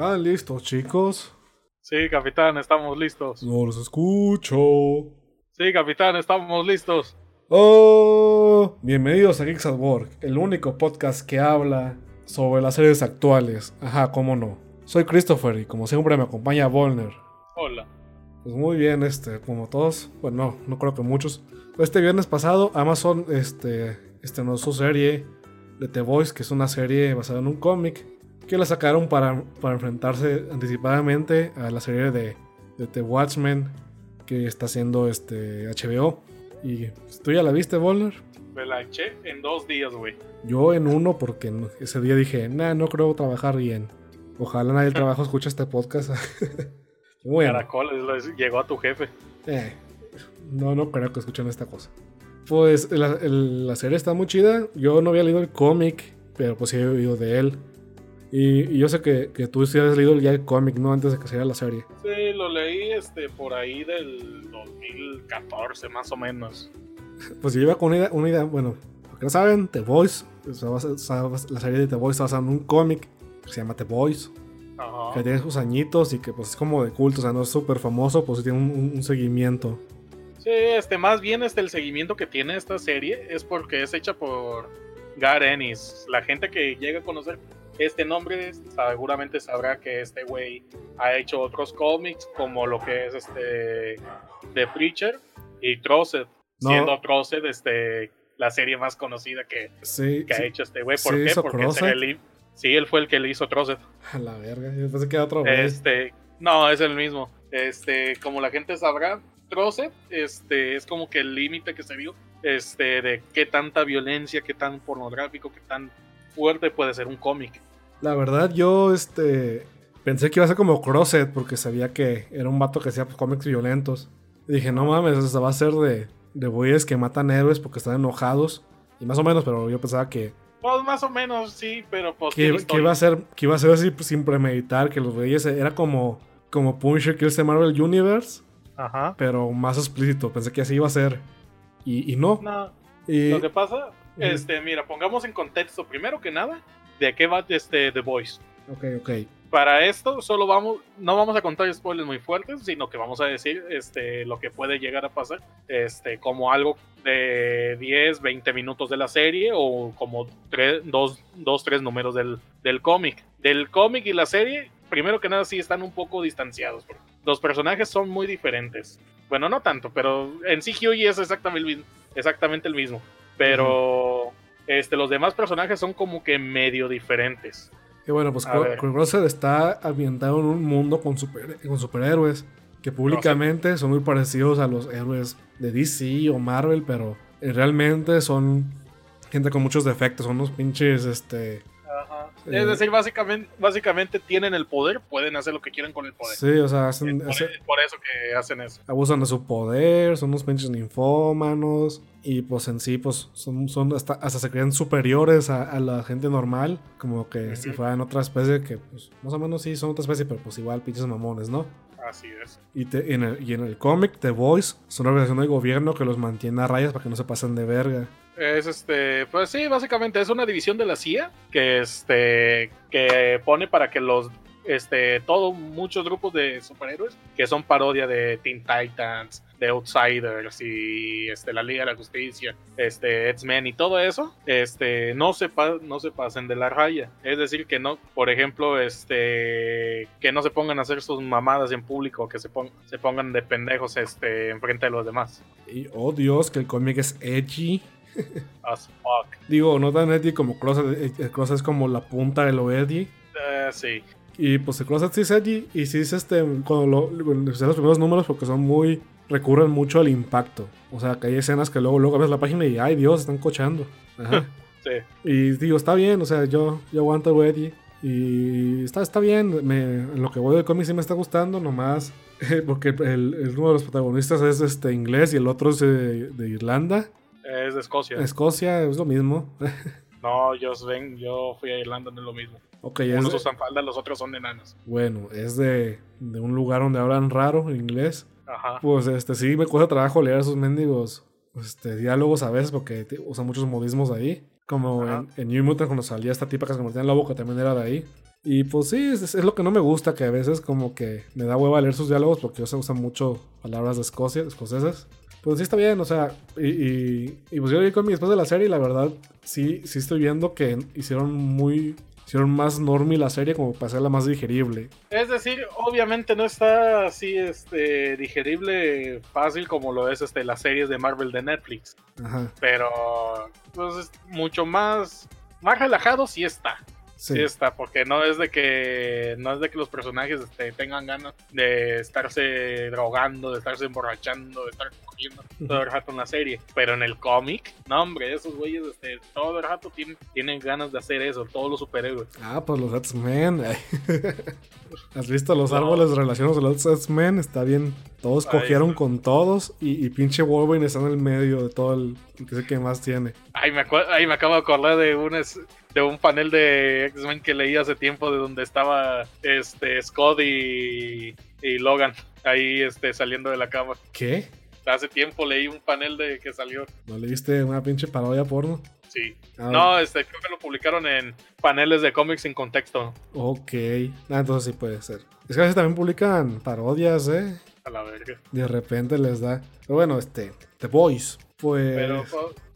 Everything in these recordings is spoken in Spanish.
¿Están listos, chicos? Sí, capitán, estamos listos. No los escucho. Sí, capitán, estamos listos. Oh, bienvenidos a Geeks at Work, el único podcast que habla sobre las series actuales. Ajá, cómo no. Soy Christopher y como siempre me acompaña Volner. Hola. Pues muy bien, este, como todos, bueno, no, no creo que muchos. Este viernes pasado Amazon este, estrenó su serie de The Voice, que es una serie basada en un cómic, que la sacaron para, para enfrentarse anticipadamente a la serie de, de The Watchmen que está haciendo este HBO. Y pues, tú ya la viste, Volner. Me la eché en dos días, güey. Yo en uno porque ese día dije, nah, no creo trabajar bien. Ojalá nadie del trabajo escuche este podcast. bueno, Caracoles, lo- llegó a tu jefe. eh, no, no creo que escuchen esta cosa. Pues la, la serie está muy chida. Yo no había leído el cómic, pero pues sí he oído de él. Y, y yo sé que, que tú sí has leído ya el cómic, ¿no? Antes de que saliera la serie. Sí, lo leí este, por ahí del 2014, más o menos. Pues yo iba con una idea, una idea bueno, porque no saben, The Voice, la serie de The Voice está basada en un cómic que se llama The Voice. Ajá. que tiene sus añitos y que pues es como de culto, o sea, no es súper famoso, pues sí tiene un, un- un seguimiento. Sí, este, más bien este, el seguimiento que tiene esta serie es porque es hecha por Gar Ennis. La gente que llega a conocer este nombre seguramente sabrá que este güey ha hecho otros cómics como lo que es este The Preacher y Trosset. No. Siendo Trosset este, la serie más conocida que, Sí, que sí, ha hecho este güey. ¿Sí ¿Por qué? Porque el- sí, él fue el que le hizo Trosset. a la verga, yo pensé que era otro güey. Este, no, es el mismo. Este, como la gente sabrá, Trocet, este, es como que el límite que se vio, este, de qué tanta violencia, qué tan pornográfico, qué tan fuerte puede ser un cómic. La verdad, yo este pensé que iba a ser como Crosset, porque sabía que era un vato que hacía pues, cómics violentos. Y dije, no mames, o sea, va a ser de, de güeyes que matan héroes porque están enojados. Y más o menos, pero yo pensaba que, Pues más o menos, sí, pero pues. que, iba a ser, que iba a ser así pues, sin premeditar, que los güeyes era como, como Punisher Kills the Marvel Universe. Ajá. pero más explícito. Pensé que así iba a ser. Y, y no. No, Y, lo que pasa, este, mira, pongamos en contexto, primero que nada, de qué va este The Voice. Ok, ok. Para esto solo vamos, no vamos a contar spoilers muy fuertes, sino que vamos a decir este, lo que puede llegar a pasar, este, como algo de 10, 20 minutos de la serie o como 3, 2, 3 números del, del cómic. Del cómic y la serie, primero que nada sí están un poco distanciados. porque Los personajes son muy diferentes. Bueno, no tanto, pero en sí Hughie es exactamente el mismo. Exactamente el mismo. Pero este, los demás personajes son como que medio diferentes. Y bueno, pues A Cro- ver. Crosser está ambientado en un mundo con, super, con superhéroes. Que públicamente son muy parecidos a los héroes de DC o Marvel, pero eh, realmente son gente con muchos defectos. Son unos pinches, este. Ajá. Es decir, básicamente, básicamente tienen el poder, pueden hacer lo que quieran con el poder. Sí, o sea, hacen- Es por, eso que hacen eso. abusan de su poder, son unos pinches ninfómanos y pues en sí pues son, son hasta, hasta se creen superiores a, a la gente normal, como que si Ujú. fueran otra especie que pues más o menos sí son otra especie, pero pues igual pinches mamones, ¿no? Así es. Y, te- en el, y en el cómic The Voice es una organización del gobierno que los mantiene a rayas para que no se pasen de verga. Es este, pues sí, básicamente es una división de la CIA que este que pone para que los este todo muchos grupos de superhéroes que son parodia de Teen Titans, de Outsiders y este la Liga de la Justicia, este X-Men y todo eso, este no se no se pasen de la raya, es decir, que no, por ejemplo, este que no se pongan a hacer sus mamadas en público, que se pon- se pongan de pendejos este enfrente de los demás. Y oh Dios, que el cómic es edgy. As fuck. Digo, no tan edgy como Crosset, el Crosset es como la punta de lo edgy. Eh, sí. Y pues Crosset sí es edgy y sí es este, cuando lo, bueno, los primeros números porque son muy, recurren mucho al impacto. O sea, que hay escenas que luego, luego ves la página y, ay Dios, están cochando. Ajá. Sí. y digo, está bien, o sea, yo, yo aguanto edgy. Y está, está bien, me, en lo que voy del cómic sí me está gustando, nomás porque el, el- uno de los protagonistas es este inglés y el otro es de, de Irlanda. Es de Escocia. Escocia es lo mismo. No, yo, ven, yo fui a Irlanda, no es lo mismo. Ok, es Unos usan falda, los otros son enanos. bueno, es de, de un lugar donde hablan raro inglés. Ajá. Pues este sí me cuesta trabajo leer esos mendigos este, diálogos a veces porque usan muchos modismos ahí. Como Ajá. en, en New Mutant cuando salía esta tipa que se convertía en lobo que también era de ahí. Y pues sí, es, es lo que no me gusta, que a veces como que me da hueva leer sus diálogos porque se usan mucho palabras de Escocia, escocesas. Pues sí está bien, o sea, y, y, y pues yo vi con mi después de la serie y la verdad sí, sí estoy viendo que hicieron muy, hicieron más normie la serie como para hacerla más digerible. Es decir, obviamente no está así este digerible fácil como lo es este las series de Marvel de Netflix. Ajá. Pero pues es mucho más más relajado sí está. Sí. Sí. está, porque no es de que no es de que los personajes este, tengan ganas de estarse drogando, de estarse emborrachando, de estar cogiendo todo el rato en la serie. Pero en el cómic, no hombre, esos güeyes este, todo el rato tienen, tienen ganas de hacer eso, todos los superhéroes. Ah, pues los X-Men. ¿Has visto los No. árboles relacionados de los X-Men? Está bien. Todos Ay, cogieron con todos y, y pinche Wolverine está en el medio de todo el... que sé qué más tiene. Ay, me, ay, me acabo de acordar de un, es- de un panel de X-Men que leí hace tiempo de donde estaba este Scott y, y Logan ahí este, saliendo de la cama. ¿Qué? Hace tiempo leí un panel de que salió. ¿No leíste una pinche parodia porno? Sí. Ah, No, este, creo que lo publicaron en paneles de cómics sin contexto. Ok. Ah, entonces sí puede ser. Es que a veces también publican parodias, ¿eh? A la verga. De repente les da. Pero bueno, este. The Boys. Pues. Pero,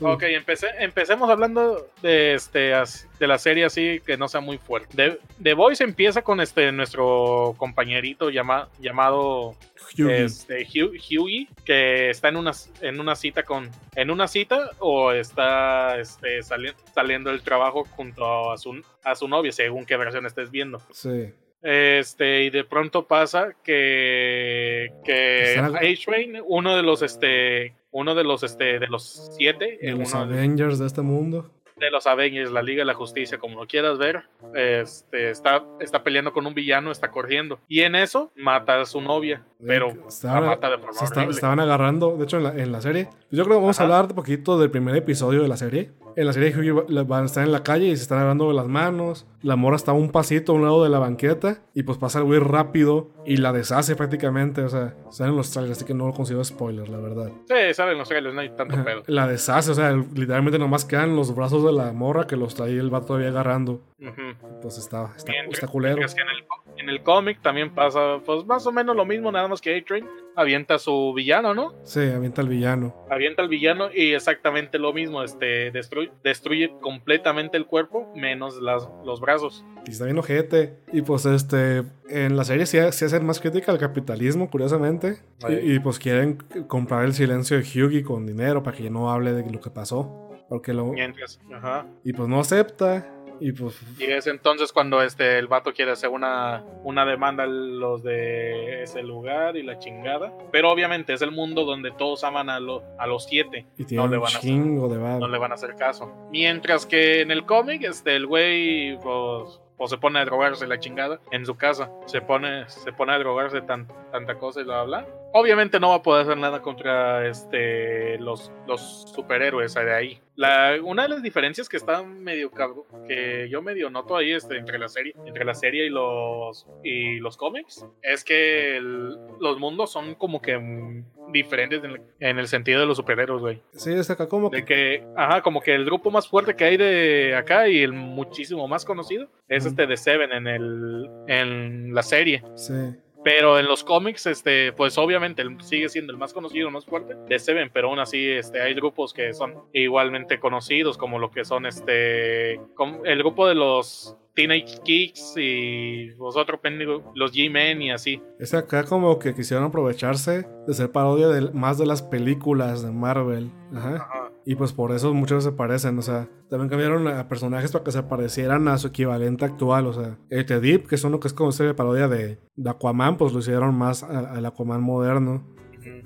ok, empecé, empecemos hablando de, este, de la serie así que no sea muy fuerte. The, The Voice empieza con este, nuestro compañerito llama- llamado Hughie. este, Hugh- Hughie, que está en una, en una cita con en una cita o está este, sali- saliendo del trabajo junto a su, a su novia, según qué versión estés viendo. Sí. Este, y de pronto pasa que, que A-Train, uno de los este, uno de los este, de los siete, De eh, los uno de, Avengers de este mundo. de los Avengers, la Liga de la Justicia, como lo quieras ver, este, está, está peleando con un villano, está corriendo. Y en eso mata a su novia, pero la Estaban- mata de forma se está- horrible. estaban agarrando, de hecho, en la, en la serie. Yo creo que vamos Ajá. a hablar un poquito del primer episodio de la serie. En la serie, Hughie va- van a estar en la calle y se están agarrando de las manos. La mora está a un pasito a un lado de la banqueta. Y pues pasa el güey rápido y la deshace prácticamente. O sea, salen los trailers, así que no lo considero spoiler, la verdad. Sí, saben los trailers, no hay tanto pedo. La deshace, o sea, literalmente nomás quedan los brazos de la morra que los trae el vato todavía agarrando. Ujú. Pues está, está, Mientras- está culero. que en el, en el cómic también pasa, pues más o menos lo mismo, nada más que A-Train avienta a su villano, ¿no? Sí, avienta al villano. Avienta al villano y exactamente lo mismo, este, destruye, destruye completamente el cuerpo, menos las, los brazos. Y está bien ojete. Y pues este, en la serie sí, sí hacen más crítica al capitalismo, curiosamente. Y, y, pues quieren comprar el silencio de Hughie con dinero para que no hable de lo que pasó. Porque lo... Mientras, ajá. Y pues no acepta. Y pues... Y es entonces cuando este el vato quiere hacer una, una demanda a los de ese lugar y la chingada. Pero obviamente es el mundo donde todos aman a, lo- a los siete. Y No le van a hacer- no le van a hacer caso. Mientras que en el cómic, este, el güey, pues, pues se pone a drogarse la chingada en su casa. Se pone, se pone a drogarse tan, tanta cosa y bla, bla, bla. Obviamente no va a poder hacer nada contra este, los, los superhéroes de ahí. La, una de las diferencias que está medio cabrón, que yo medio noto ahí este, entre la serie, entre la serie y los y los cómics, es que el- los mundos son como que diferentes en el, en el sentido de los superhéroes, güey. Sí, es acá como De que... que, ajá, como que el grupo más fuerte que hay de acá y el muchísimo más conocido es este de Seven en el en la serie. Sí. Pero en los cómics, este, pues obviamente sigue siendo el más conocido, el más fuerte de Seven, pero aún así, este, hay grupos que son igualmente conocidos, como lo que son, este, el grupo de los Teenage Kicks y los otros los G-Men y así. Es acá como que quisieron aprovecharse de ser parodia de, más de las películas de Marvel. Ajá. Ajá. Y pues por eso muchos se parecen, o sea, también cambiaron a personajes para que se parecieran a su equivalente actual, o sea, el Deep, que es uno que es como esa parodia de, de Aquaman, pues lo hicieron más al Aquaman moderno.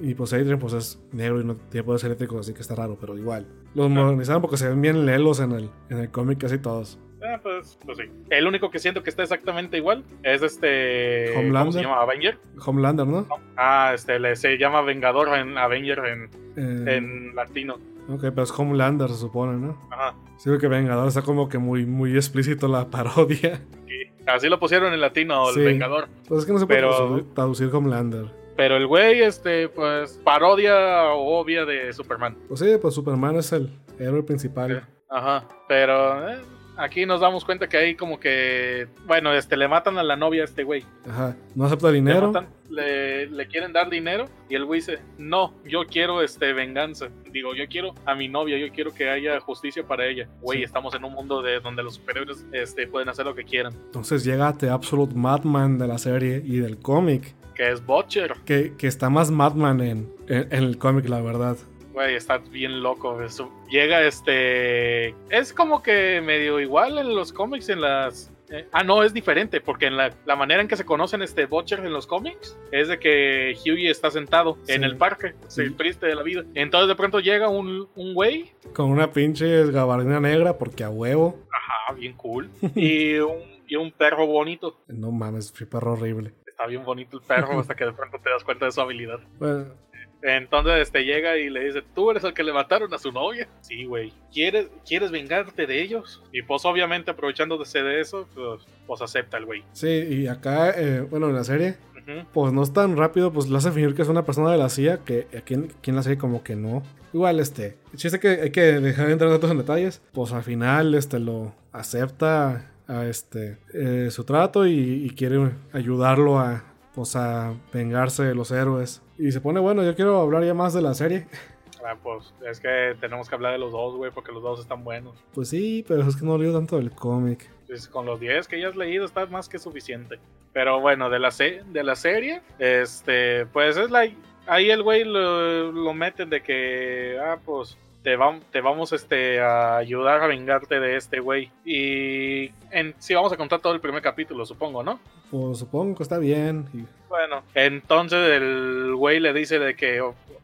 Y pues Adrian pues es negro y no tiene poderes eléctricos, así que está raro, pero igual. Los modernizaron porque se ven bien lelos en el, en el cómic casi todos. Ah, pues, pues sí. El único que siento que está exactamente igual es este. ¿Cómo Homelander. se llama? Avenger. Homelander, ¿no? Ah, este, le, se llama Vengador en Avenger en, Eh, en latino. Ok, pero es Homelander, se supone, ¿no? Ajá. Sí, que Vengador está como que muy, muy explícito la parodia. Y así lo pusieron en latino, Sí. el Vengador. Pues es que no se puede Pero- traducir, traducir Homelander. Pero el güey, este, pues, parodia obvia de Superman. Pues sí, pues Superman es el héroe principal. Ajá. Pero, eh, aquí nos damos cuenta que hay como que, bueno, este, le matan a la novia a este güey. Ajá, no acepta Le, dinero. matan- le, le quieren dar dinero y el güey dice, no, yo quiero este venganza. Digo, yo quiero a mi novia, yo quiero que haya justicia para ella. Güey, Sí. estamos en un mundo de donde los superhéroes este, pueden hacer lo que quieran. Entonces llega The Absolute Madman de la serie y del cómic. Que es Butcher. Que, que está más Madman en, en, en el cómic, la verdad. Güey, está bien loco. Eso. Llega este... Es como que medio igual en los cómics, en las... eh, ah, no, es diferente, porque en la, la manera en que se conocen este Butcher en los cómics es de que Hughie está sentado en el parque, Sí. el triste de la vida. Entonces de pronto llega un, un güey, Con una pinche gabardina negra, porque a huevo. ajá, bien cool, y un, y un perro bonito. No mames, fui perro horrible. Está bien bonito el perro hasta que de pronto te das cuenta de su habilidad. Bueno, Entonces este llega y le dice, ¿tú eres el que le mataron a su novia? Sí, güey. ¿Quieres, ¿Quieres vengarte de ellos? Y pues obviamente aprovechándose de eso, pues, pues acepta el güey. sí, y acá, eh, bueno, en la serie, pues no es tan rápido, pues le hace fingir que es una persona de la CIA, que aquí en, aquí en la serie como que no. Igual, este, el chiste que hay que dejar de entrar tantos en detalles, pues al final, este, lo acepta a este, eh, su trato y, y quiere ayudarlo a, pues a vengarse de los héroes. Y se pone, bueno, yo quiero hablar ya más de la serie. Ah, pues es que tenemos que hablar de los dos, güey, porque los dos están buenos. Pues sí, pero es que no leo tanto del cómic. Pues, con los 10 que ya has leído está más que suficiente. Pero bueno, de la, se- de la serie, este, pues es la... Ahí el güey lo, lo meten de que, ah, pues te, vam- te vamos este, a ayudar a vengarte de este güey. Y en, sí, vamos a contar todo el primer capítulo, supongo, ¿no? Pues supongo que está bien. Bueno, entonces el güey le dice de que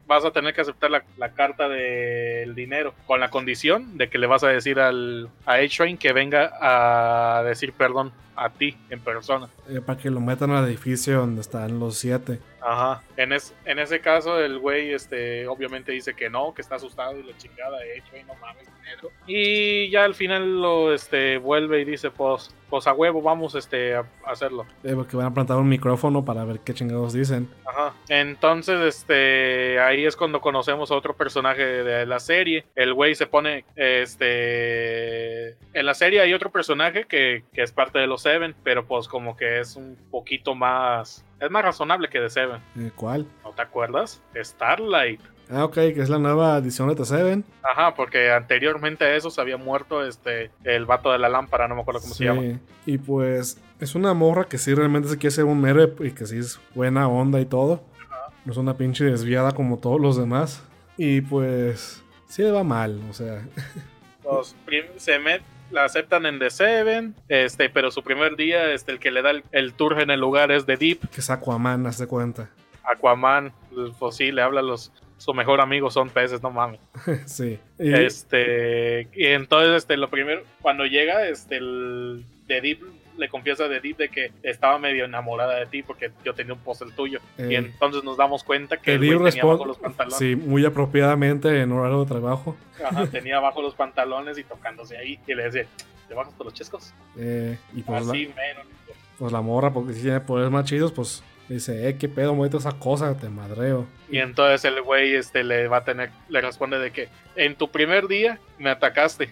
vas a tener que aceptar la, la carta del dinero con la condición de que le vas a decir al, a A-Train que venga a decir perdón a ti en persona. eh, para que lo metan al edificio donde están los siete. Ajá. En, es, en ese caso el güey este, obviamente dice que no, que está asustado y la chingada de A-Train, no mames, dinero. Y ya al final lo este, vuelve y dice pues, pues a huevo vamos este, a hacerlo. Eh, porque van a plantar un micrófono para ver qué chingados dicen. Ajá. Entonces, este, ahí es cuando conocemos a otro personaje de la serie. El güey se pone, este, en la serie hay otro personaje que, que es parte de los Seven, pero pues como que es un poquito más, es más razonable que de Seven. Eh, ¿Cuál? ¿No te acuerdas? Starlight. Ah, ok, que es la nueva edición de T7. Ajá, porque anteriormente a eso se había muerto este, el vato de la lámpara, no me acuerdo cómo se llama. Y pues es una morra que sí realmente se quiere ser un héroe y que sí es buena onda y todo. No es una pinche desviada como todos los demás. Y pues sí le va mal, o sea. Los se met- la aceptan en The Seven, este, pero su primer día, este, el que le da el, el tour en el lugar es The Deep. que es Aquaman, haz de cuenta. Aquaman, pues sí, le habla a los. Su mejor amigo son peces, no mames. sí. Y, Este. Y entonces, este, lo primero, cuando llega, este, el Deep le confiesa a The Deep de que estaba medio enamorada de ti porque yo tenía un postel tuyo. Eh. Y entonces nos damos cuenta que el güey tenía abajo los pantalones. Sí, muy apropiadamente en horario de trabajo. Ajá, tenía abajo los pantalones y tocándose ahí. Y le decía, ¿te bajas por los chescos? Eh, y pues, Así, la, menos. pues la morra, porque si tiene poderes más chidos, pues dice, eh, qué pedo, muévete esa cosa, te madreo. Y entonces el güey este, le va a tener, le responde de que en tu primer día me atacaste.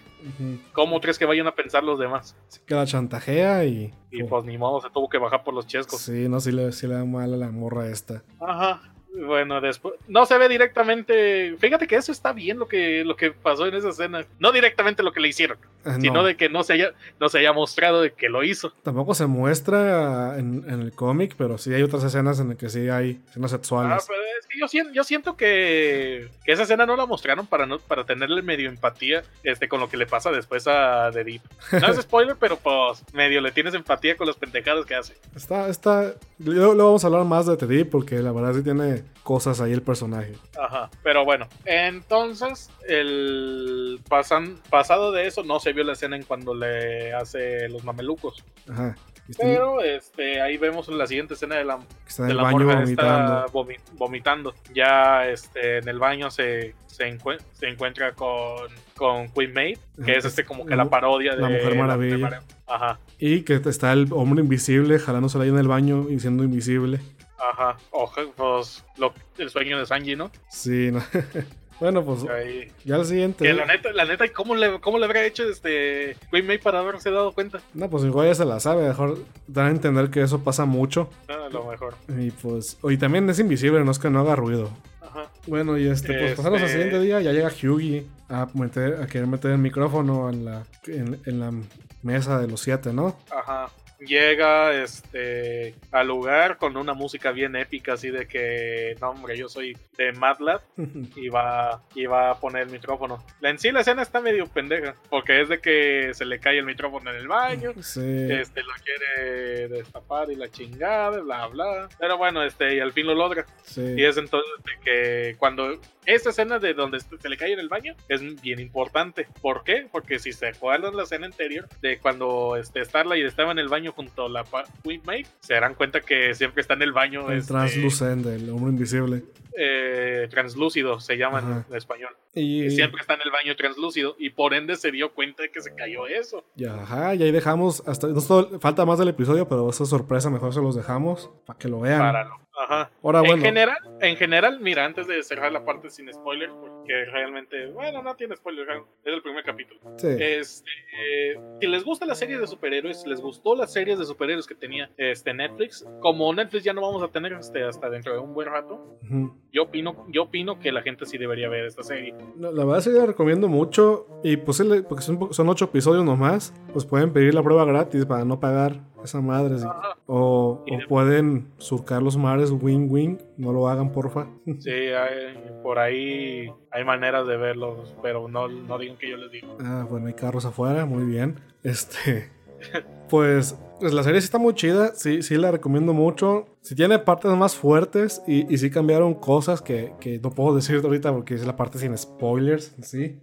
¿Cómo crees que vayan a pensar los demás? Así que la chantajea y. Y pues ni modo, se tuvo que bajar por los chescos. Sí, no, sí le, sí le da mal a la morra esta. Ajá. Bueno, después. No se ve directamente. Fíjate que eso está bien lo que, lo que pasó en esa escena. No directamente lo que le hicieron, Ah, sino no, de que no se haya, no se haya mostrado de que lo hizo. Tampoco se muestra en, en el cómic, pero sí hay otras escenas en las que sí hay escenas Ah, sexuales. pero es que yo siento, yo siento que, que esa escena no la mostraron para no, para tenerle medio empatía este, con lo que le pasa después a The Deep. No es spoiler, pero pues medio le tienes empatía con los pendejados que hace. Está, está. Luego, luego vamos a hablar más de Teddy porque la verdad sí tiene cosas ahí el personaje. Ajá. Pero bueno, entonces, el pasan, pasado de eso, no se vio la escena en cuando le hace los mamelucos. Ajá. Pero este, ahí vemos la siguiente escena de la, está de la baño morra vomitando. está vomi- vomitando. Ya este, en el baño se, se, encue- se encuentra con, con Queen Maid, que Ajá, es este es como que la la parodia de la Mujer Maravilla. Mara- Ajá, Y que está el hombre invisible jalándose ahí en el baño y siendo invisible. ajá. Ojo, pues lo- el sueño de Sanji, ¿no? Sí, no. Bueno, pues Ahí. ya el siguiente. Que la neta, la neta, ¿cómo le, cómo le habría hecho este Wayne May para haberse dado cuenta? No, pues igual ya se la sabe. Mejor dan a entender que eso pasa mucho. Ah, a lo mejor. Y pues. Y también es invisible, no es que no haga ruido. Ajá. Bueno, y este, pues pasamos al Este- siguiente día, ya llega Hughie a, meter, a querer meter el micrófono en la, en, en la mesa de los siete, ¿no? Ajá. Llega este al lugar con una música bien épica, así de que, no, hombre, yo soy de MATLAB y va, y va a poner el micrófono. En sí, la escena está medio pendeja, porque es de que se le cae el micrófono en el baño. sí. Este lo quiere destapar y la chingada, bla bla. Pero bueno, este, y al fin lo logra. sí. Y es entonces de que cuando esta escena de donde se le cae en el baño es bien importante. ¿Por qué? Porque si se acuerdan la escena anterior de cuando este, Starlight estaba en el baño junto a la Queen Maid, se darán cuenta que siempre está en el baño el este, translucente, el hombre invisible. Eh, translúcido, se llama en- Ajá. en español. Y, Y siempre está en el baño translúcido y por ende se dio cuenta de que se cayó eso. ya, ajá, y ahí dejamos. hasta no todo- Falta más del episodio, pero esa sorpresa mejor se los dejamos para que lo vean. Para lo- Ajá. Ahora, en bueno. general, en general, mira, antes de cerrar la parte sin spoiler, porque realmente, bueno, no tiene spoiler, es el primer capítulo. Sí. Este, eh, si les gusta la serie de superhéroes, si les gustó las series de superhéroes que tenía este Netflix, como Netflix ya no vamos a tener este, hasta dentro de un buen rato, Ujú. Yo opino, yo opino que la gente sí debería ver esta serie. No, la verdad sí la recomiendo mucho. Y pues porque son, son ocho episodios nomás. Pues pueden pedir la prueba gratis para no pagar esa madre. sí. O, o de- pueden surcar los mares wing wing. No lo hagan, porfa. Sí, hay- por ahí hay maneras de verlos, pero no, no digan que yo les digo. Ah, bueno, hay carros afuera, muy bien. Este. Pues, pues la serie sí está muy chida, sí, sí la recomiendo mucho. Sí tiene partes más fuertes y, y sí cambiaron cosas que, que no puedo decir ahorita porque es la parte sin spoilers, sí.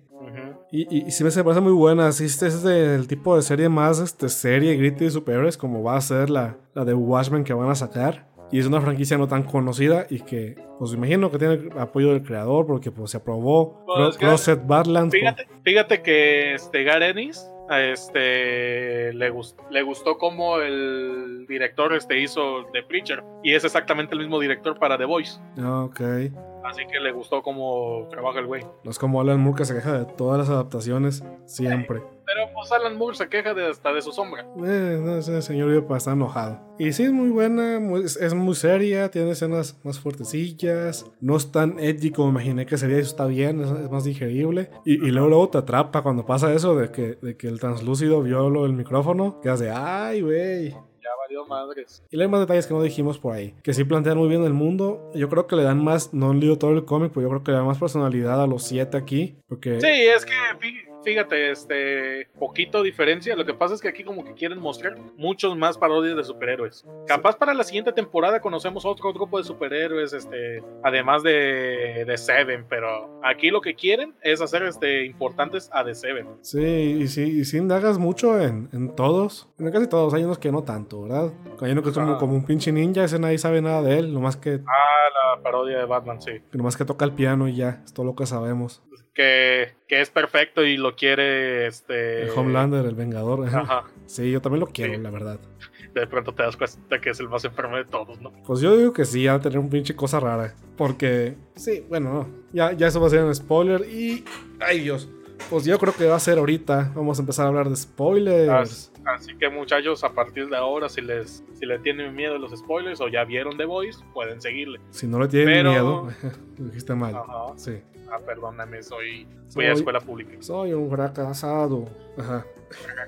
Y, y, y sí me parece muy buena. Sí, este es del tipo de serie más este, serie, gritty de superhéroes, como va a ser la, la de Watchmen que van a sacar. Y es una franquicia no tan conocida y que, pues imagino que tiene el apoyo del creador porque pues se aprobó es que- Crosset Badlands. Fíjate, fíjate que este Gar Ennis, a este le, gust- le gustó como el director este hizo The Preacher y es exactamente el mismo director para The Voice. Ah, Ok. Así que le gustó cómo trabaja el güey. No es como Alan Moore que se queja de todas las adaptaciones siempre. Pero pues Alan Moore se queja de hasta de su sombra. Eh, no, ese señor estar enojado. Y sí, es muy buena, muy- es, es muy seria, tiene escenas más fuertecillas, no es tan edgy como imaginé que sería, eso está bien, es, es más digerible. Y, y luego, luego te atrapa cuando pasa eso de que, de que el translúcido vio lo del micrófono, que hace, ay, güey. Ya valió madres. Y hay más detalles que no dijimos por ahí, que sí plantean muy bien el mundo. Yo creo que le dan más, no he leído todo el cómic, pero yo creo que le dan más personalidad a los siete aquí, porque... Sí, es que fíjate, este poquito diferencia. Lo que pasa es que aquí como que quieren mostrar muchos más parodias de superhéroes. Capaz para la siguiente temporada conocemos otro grupo de superhéroes, este, además de, de Seven, pero aquí lo que quieren es hacer este importantes a The Seven. Sí, y sí, y sí indagas mucho en, en todos. En casi todos, hay unos que no tanto, ¿verdad? Hay uno que es como, Ah. como un pinche ninja, ese nadie sabe nada de él, nomás que, Ah, la parodia de Batman, sí. nomás que toca el piano y ya, es todo lo que sabemos. Que, que es perfecto y lo quiere este. El Homelander, el Vengador. ajá. Sí, yo también lo quiero, Sí. la verdad. De pronto te das cuenta que es el más enfermo de todos, ¿no? Pues yo digo que sí, ha de tener un pinche cosa rara. Porque, sí, bueno, no. Ya, ya eso va a ser un spoiler y... ¡Ay, Dios! Pues yo creo que va a ser ahorita. Vamos a empezar a hablar de spoilers. As- Así que muchachos, a partir de ahora, si les, si les tienen miedo a los spoilers o ya vieron The Voice, pueden seguirle. Si no le tienen Pero- miedo, lo dijiste mal. Ajá. Sí. Ah, perdóname, soy, Soy- voy a escuela pública. Soy un fracasado. Ajá.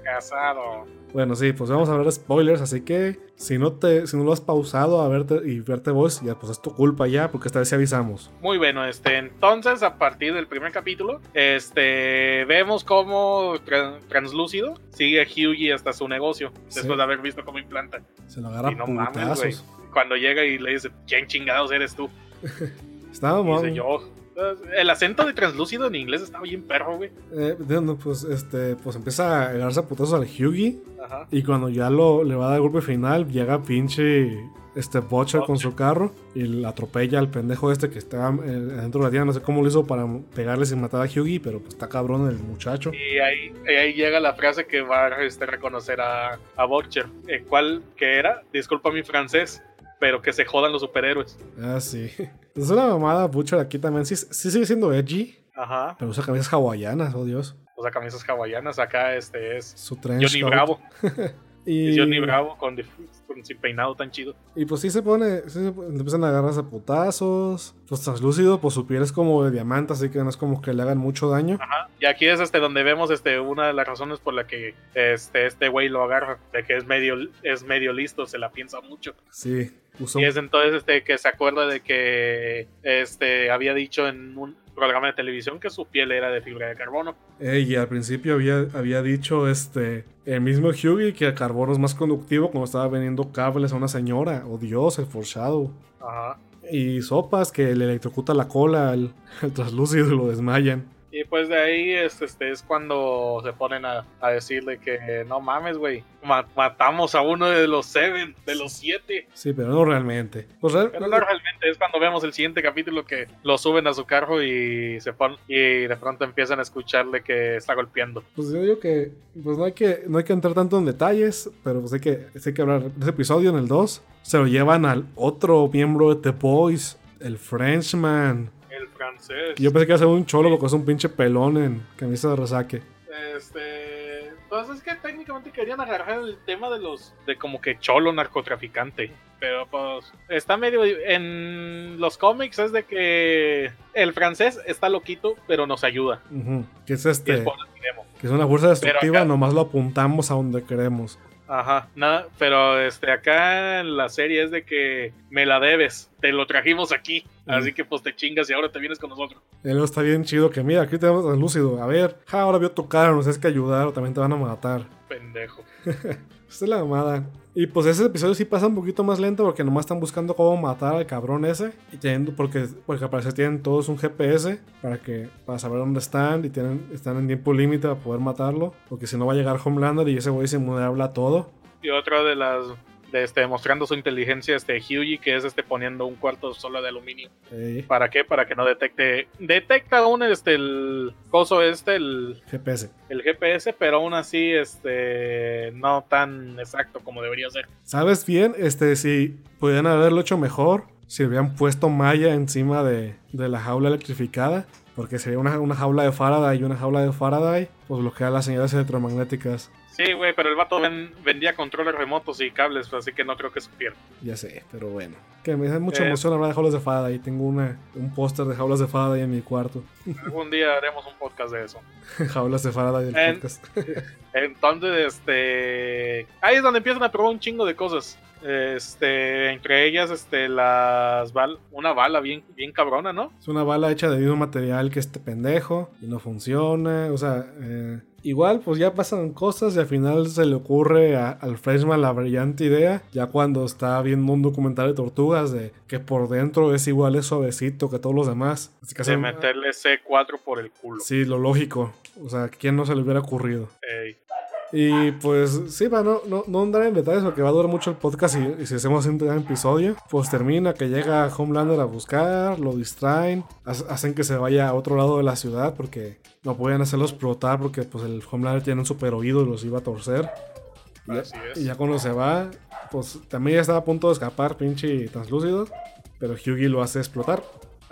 Casado. Bueno, sí, pues vamos a hablar de spoilers, así que si no te, si no lo has pausado a verte y verte vos, ya pues es tu culpa ya, porque esta vez sí avisamos. Muy bueno, este, entonces a partir del primer capítulo, este, vemos cómo tran- translúcido sigue a Hughie hasta su negocio, Sí. después de haber visto cómo implanta. Se lo agarra Y no mames. Cuando llega y le dice, ¿quién chingados eres tú? Estaba mal. dice yo. El acento de translúcido en inglés está bien perro, güey. Eh, pues este, pues empieza a agarrarse a putazos al Hughie. Ajá. Y cuando ya lo le va a dar el golpe final, llega pinche este Butcher con su carro y le atropella al pendejo este que está eh, dentro de la tienda. No sé cómo lo hizo para pegarle sin matar a Hughie, pero pues está cabrón el muchacho. Y ahí, ahí llega la frase que va a este, reconocer a, a Butcher. Eh, ¿Cuál que era? Disculpa mi francés. Pero que se jodan los superhéroes. Ah, sí. Es una mamada, Butcher aquí también. Sí, sí sigue siendo edgy, Ajá. pero usa camisas hawaianas, oh Dios. O sea, camisas hawaianas. Acá este es Su Johnny coat. Bravo. Y, Es Johnny Bravo con, con sin peinado tan chido. y pues sí se pone, sí se empiezan a agarrarse a putazos. Pues translúcido, pues su piel es como de diamante, así que no es como que le hagan mucho daño. Ajá. Y aquí es este donde vemos este una de las razones por la que este este güey lo agarra, de que es medio es medio listo, se la piensa mucho. Sí, usó Y es entonces este que se acuerda de que este había dicho en un programa de televisión que su piel era de fibra de carbono. Y al principio había, había dicho este el mismo Hughie que el carbono es más conductivo cuando estaba vendiendo cables a una señora. Oh Dios, el foreshadow. Ajá. Y sopas que le electrocuta la cola al, al translúcido y lo desmayan. Y pues de ahí es, este, es cuando se ponen a, a decirle que no mames, güey, ma- matamos a uno de los seven, de los siete. Sí, pero no realmente. Real- Pero no realmente es cuando vemos el siguiente capítulo que lo suben a su carro y se ponen y de pronto empiezan a escucharle que está golpeando. Pues yo digo que pues no hay que no hay que entrar tanto en detalles, pero pues hay que, hay que hablar de ese episodio en el 2. Se lo llevan al otro miembro de The Boys, el Frenchman. Yo pensé que iba a ser un cholo porque es un pinche pelón en camisa de resaque. Este, pues es que técnicamente querían agarrar el tema de los de como que cholo narcotraficante, pero pues está medio en los cómics es de que el francés está loquito, pero nos ayuda. Que es este, que es una fuerza destructiva, acá- nomás lo apuntamos a donde queremos. Ajá, nada, pero este acá en la serie es de que me la debes, te lo trajimos aquí, así que pues te chingas y ahora te vienes con nosotros. Luego está bien chido que mira, aquí tenemos a Lúcido. A ver, ja, ahora vio tu cara, nos tienes que ayudar o también te van a matar. Pendejo. Esta es la mamada. Y pues ese episodio sí pasa un poquito más lento porque nomás están buscando cómo matar al cabrón ese. Y teniendo, porque, porque al parecer tienen todos un GPS para que para saber dónde están y tienen, están en tiempo límite para poder matarlo. Porque si no va a llegar Homelander y ese güey se inmune a todo. Y otra de las de este mostrando su inteligencia este Hughie que es este poniendo un cuarto solo de aluminio. ¿Para qué? Para que no detecte detecta aún este el coso este el, GPS. el GPS, pero aún así este no tan exacto como debería ser. ¿Sabes bien? Este, si pudieran haberlo hecho mejor, si hubieran puesto malla encima de, de la jaula electrificada, porque sería una, una jaula de Faraday y una jaula de Faraday, pues bloquea las señales electromagnéticas. Sí, güey, pero el vato ven- vendía controles remotos y cables, así que no creo que supiera. Ya sé, pero bueno. Que me da mucha Eh. emoción hablar de jaulas de Faraday. Tengo una, un póster de jaulas de Faraday en mi cuarto. Algún día haremos un podcast de eso. jaulas de Faraday del En- podcast. Entonces, este. Ahí es donde empiezan a probar un chingo de cosas. Este, entre ellas, este, las bal una bala bien, bien cabrona, ¿no? Es una bala hecha de mismo material que este pendejo y no funciona. O sea, eh, igual pues ya pasan cosas y al final se le ocurre a- al Freshman la brillante idea, ya cuando está viendo un documental de tortugas, de que por dentro es igual, es suavecito que todos los demás. Así que De hacen- meterle C4 por el culo. Sí, lo lógico. O sea, ¿quién no se le hubiera ocurrido? Ey. Y pues sí, va, no, no, no andar en detalles porque va a durar mucho el podcast y, y si hacemos un gran episodio, pues termina que llega Homelander a buscar, lo distraen, ha- hacen que se vaya a otro lado de la ciudad porque no pueden hacerlo explotar porque pues el Homelander tiene un super oído y los iba a torcer. Y es. Y ya cuando se va, pues también ya estaba a punto de escapar, pinche translúcido, pero Hughie lo hace explotar,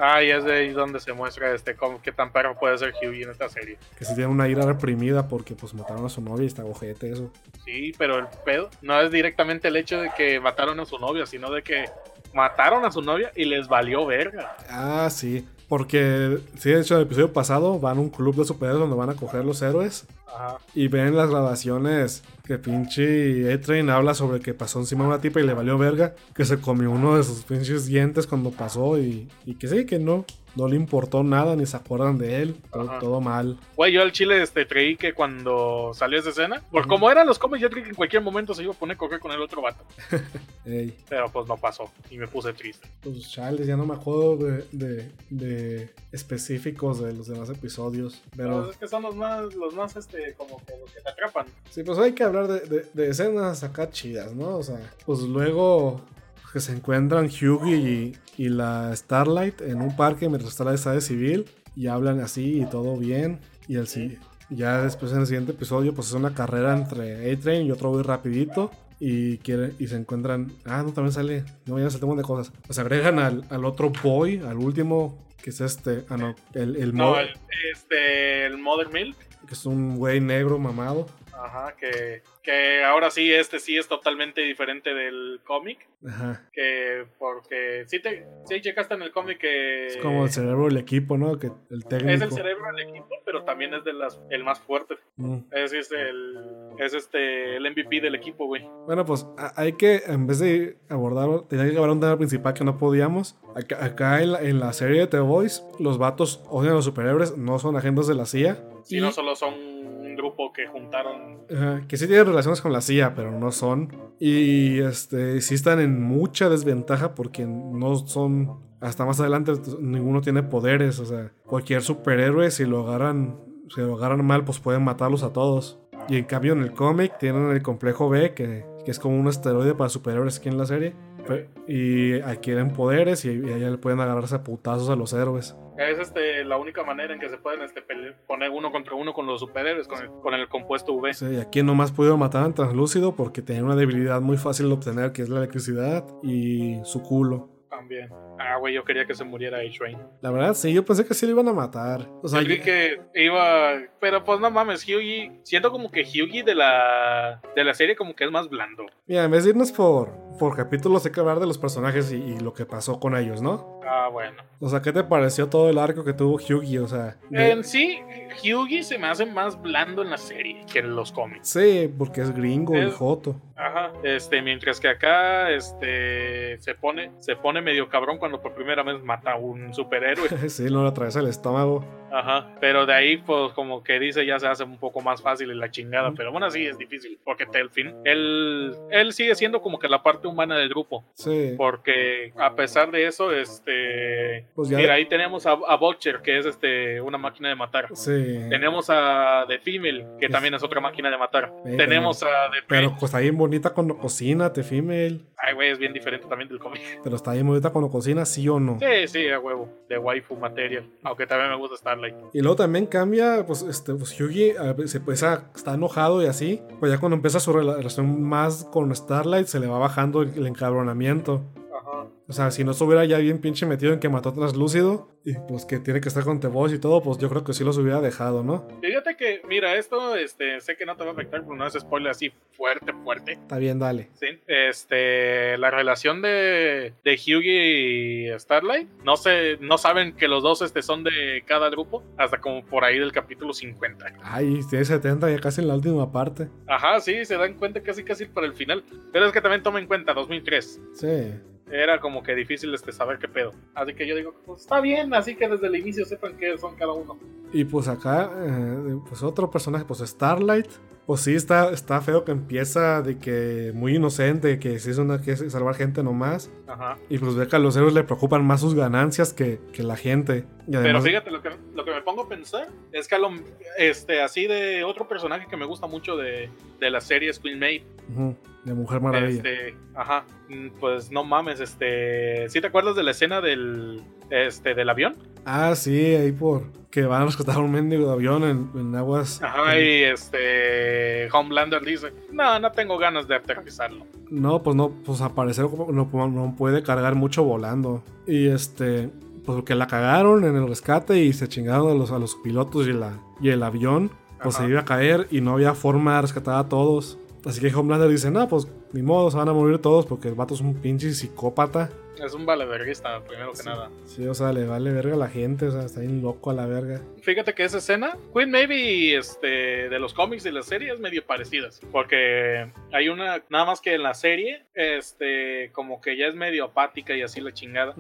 Ah, y es de ahí donde se muestra este cómo, qué tan perro puede ser Hughie en esta serie. que si tiene una ira reprimida porque pues mataron a su novia y está ojete eso. Sí, pero el pedo no es directamente el hecho de que mataron a su novia, sino de que mataron a su novia y les valió verga. Ah, sí. Porque, sí, de hecho, en el episodio pasado van a un club de superhéroes donde van a coger los héroes Ajá. y ven las grabaciones que pinche A-Train habla sobre que pasó encima de una tipa y le valió verga, que se comió uno de sus pinches dientes cuando pasó y, y que sí, que no, no le importó nada ni se acuerdan de él, todo, mal. Güey, yo al chile este, creí que cuando salió esa escena, por como eran los cómics, yo creí que en cualquier momento se iba a poner a correr con el otro vato. Ey, Pero pues no pasó y me puse triste. pues chales, ya no me acuerdo de, de, de específicos de los demás episodios, Pero pero... es que son los más, los más, este, como que los que te atrapan. Sí, pues hay que hablar de, de- de escenas acá chidas, ¿no? O sea, pues luego que se encuentran Hughie y, y la Starlight en un parque mientras está de civil y hablan así y todo bien. Y el, ya después en el siguiente episodio, pues es una carrera entre A-Train y otro güey rapidito. y quiere, y se encuentran. Ah, no, también sale. No, ya saltamos de cosas. Pues agregan al, al otro boy, al último, que es este. Ah, no, el, el, No, el, este, el Mother Milk. que es un güey negro mamado. Ajá, que, que ahora sí, este sí es totalmente diferente del cómic. Ajá. Que porque sí te sí checaste en el cómic que Es como el cerebro del equipo, ¿no? Que el técnico. es el cerebro del equipo, pero también es de las el más fuerte. Mm. Es, es el es este el MVP del equipo, güey. Bueno, pues hay que, en vez de abordar, tenía que agarrar un tema principal que no podíamos. Acá, acá en, la, en la serie de The Voice, los vatos odian a los superhéroes, no son agentes de la CIA. Si Y- no solo son grupo que juntaron Ajá, que sí tienen relaciones con la CIA, pero no son. Y este, sí están en mucha desventaja porque no son. Hasta más adelante ninguno tiene poderes. O sea, cualquier superhéroe, si lo agarran, si lo agarran mal, pues pueden matarlos a todos. Y en cambio en el cómic tienen el complejo B, que, que es como un esteroide para superhéroes aquí en la serie. Y adquieren poderes y, y allá le pueden agarrarse a putazos a los héroes. Es este la única manera en que se pueden este, poner uno contra uno con los superhéroes con el, con el compuesto V. Sí, y aquí nomás pudieron matar a Translúcido porque tenía una debilidad muy fácil de obtener, que es la electricidad y su culo. También. Ah, güey, yo quería que se muriera A-Train. La verdad, sí, yo pensé que sí lo iban a matar. O sea, yo- que iba. Pero pues no mames, Hyugi. Siento como que Hyugi de la, de la serie como que es más blando. mira, en vez de irnos por, por capítulos, hay que hablar de los personajes y, y lo que pasó con ellos, ¿no? Ah, bueno. O sea, ¿qué te pareció todo el arco que tuvo Hyugi? O sea, de- En sí, Hyugi se me hace más blando en la serie que en los cómics. sí, porque es gringo y joto. Ajá. Este, mientras que acá, este, se pone, se pone medio cabrón cuando por primera vez mata a un superhéroe. sí, no le atraviesa el estómago. Ajá. Pero de ahí, pues, como que dice, ya se hace un poco más fácil y la chingada. Pero bueno, sí es difícil. Porque te- al fin, él, él sigue siendo como que la parte humana del grupo. Sí. Porque a pesar de eso, este. Pues ya- Mira, ahí tenemos a, a Butcher, que es este una máquina de matar. Sí. Tenemos a The Female, que Es- también es otra máquina de matar. Sí, Tenemos a The Pero pues bien bonita cuando cocina, te female. Ay, güey, es bien diferente también del cómic. Pero está bien bonita cuando cocina, sí o no. Sí, sí, a huevo. De waifu material. Aunque también me gusta Starlight. Y luego también cambia, pues, este, pues Hyugi a veces, pues, ah, está enojado y así. Pues ya cuando empieza su rela- relación más con Starlight, se le va bajando el, el encabronamiento. O sea, si no estuviera ya bien pinche metido en que mató a Translúcido, y pues que tiene que estar con The y todo, pues yo creo que sí los hubiera dejado, ¿no? Fíjate que, mira, esto, este, sé que no te va a afectar, pero no es spoiler así fuerte, fuerte. Está bien, dale. Sí. Este, la relación de, de Hyugi y Starlight, no sé, no saben que los dos este, son de cada grupo, hasta como por ahí del capítulo 50. Ay, tiene 70 ya casi en la última parte. Ajá, sí, se dan cuenta casi casi para el final. Pero es que también toma en cuenta 2003. Sí. Era como que difícil este, saber qué pedo. Así que yo digo, pues está bien, así que desde el inicio sepan qué son cada uno. Y pues acá, eh, pues otro personaje, pues Starlight. Pues sí, está, está feo que empieza de que muy inocente, que sí es una que es salvar gente nomás. Ajá. Y pues ve que a los héroes le preocupan más sus ganancias que, que la gente. Y Pero además, fíjate, lo que, lo que me pongo a pensar es que a lo, este, así de otro personaje que me gusta mucho de, de la serie es Queen Maid. Ujú, de Mujer Maravilla. Este, ajá, mm, pues no mames, este, ¿sí te acuerdas de la escena del, este, del avión? Ah, sí, ahí por que van a rescatar un mendigo de avión en, en aguas. Ajá, y este, Homelander dice, no, no tengo ganas de aterrizarlo. No, pues no, pues aparecer no, no puede cargar mucho volando. Y este, pues porque la cagaron en el rescate y se chingaron a los, a los pilotos y, la, y el avión, pues Ajá. se iba a caer y no había forma de rescatar a todos. Así que Homelander dice, no, pues ni modo, se van a morir todos porque el vato es un pinche psicópata. Es un valeverguista, primero que nada. Sí, o sea, le vale verga a la gente, o sea, está bien loco a la verga. Fíjate que esa escena, Queen Maybe este, de los cómics y la serie es medio parecidas. Porque hay una, nada más que en la serie, este, como que ya es medio apática y así la chingada.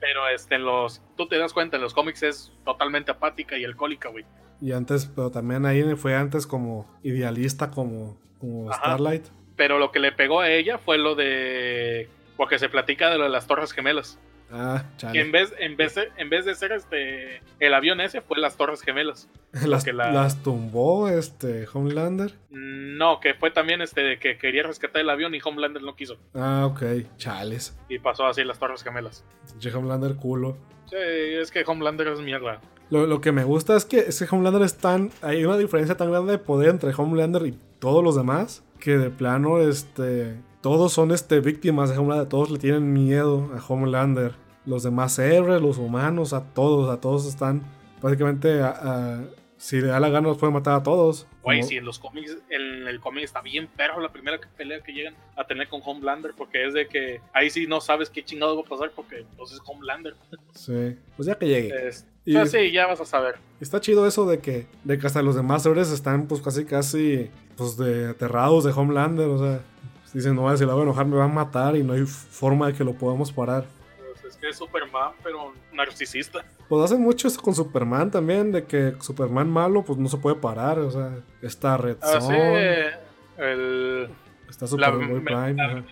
Pero este, en los, tú te das cuenta, en los cómics es totalmente apática y alcohólica, güey. Y antes, pero también ahí fue antes como idealista, como, como Ajá. Starlight. Pero lo que le pegó a ella fue lo de. Porque se platica de lo de las Torres Gemelas. Ah, Que chale. en vez, en vez de, en vez de ser este el avión ese, fue las Torres Gemelas. Las, que la- las tumbó este Homelander. No, que fue también este de que quería rescatar el avión y Homelander no quiso. Ah, ok, chales. Y pasó así las Torres Gemelas. Che, Homelander culo. Sí, es que Homelander es mierda. Lo, lo que me gusta es que, es que Homelander es tan. Hay una diferencia tan grande de poder entre Homelander y todos los demás. Que de plano, este. Todos son este, víctimas de Homelander. Todos le tienen miedo a Homelander. Los demás héroes, los humanos, a todos. A todos están. A- si le da la gana, los puede matar a todos. Güey, si en los cómics, en el cómic está bien perro la primera pelea que llegan a tener con Homelander, porque es de que ahí sí no sabes qué chingado va a pasar porque pues es Homelander. Sí. Pues ya que llegue. Es- Y- sí, ya vas a saber. Está chido eso de que, de que hasta los demás héroes están pues casi casi pues de aterrados de Homelander, o sea, dicen, no, si lo hago enojar me va a matar y no hay forma de que lo podamos parar. Es que es Superman, pero narcisista. Pues hacen mucho eso con Superman también, de que Superman malo pues no se puede parar, o sea, está Red Así, Son, el, está la, Superboy me, Prime, la me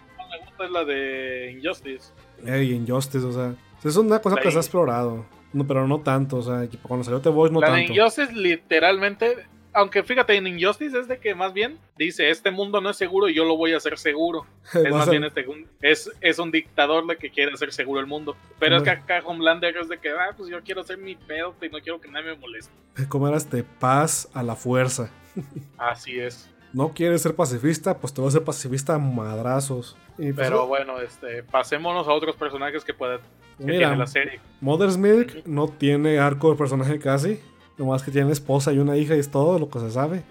gusta es la de Injustice. Ey, Injustice, o sea, es una cosa La que se ha explorado, no, pero no tanto, o sea, cuando salió The Voice no la de tanto. Injustice literalmente, aunque fíjate, en Injustice es de que más bien dice, este mundo no es seguro y yo lo voy a hacer seguro. Es a más bien este, un- es, es un dictador de que quiere hacer seguro el mundo. Pero es que acá Homelander es de que, ah, pues yo quiero hacer mi pedo y no quiero que nadie me moleste. ¿Cómo era este? Paz a la fuerza. Así es. No quieres ser pacifista, pues te vas a ser pacifista a madrazos. Y pues, Pero bueno, este, pasémonos a otros personajes que pueden que Mira, tiene la serie. Mother's Milk no tiene arco de personaje casi. Nomás que tiene esposa y una hija y es todo lo que se sabe.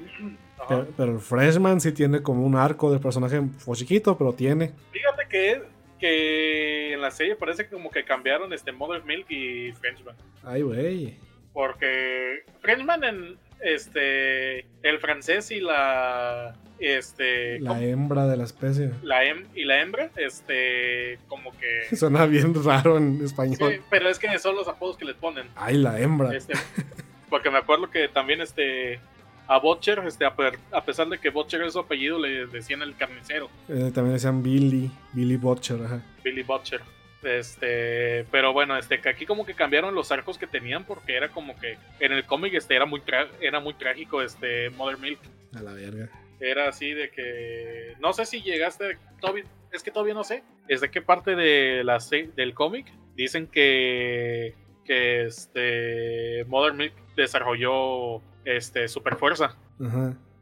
Pero, pero el Freshman sí tiene como un arco de personaje fue chiquito, pero tiene. Fíjate que, que en la serie parece como que cambiaron este Mother's Milk y Frenchman. Ay, güey. Porque Frenchman en este el francés y la este La ¿cómo? hembra de la especie. la hem- y la hembra este como que Suena bien raro en español. Sí, pero es que son los apodos que les ponen. Ay, la hembra. Este, porque me acuerdo que también este a Butcher, este, a, per- a pesar de que Butcher es su apellido, le decían el carnicero, Eh, también decían Billy, Billy Butcher, ajá. Billy Butcher. Este, pero bueno, este, que aquí como que cambiaron los arcos que tenían porque era como que en el cómic este era muy tra- era muy trágico este Mother Milk. A la verga. Era así de que no sé si llegaste todavía es que todavía no sé. ¿Es de qué parte de la del cómic dicen que que este Mother Milk desarrolló este super fuerza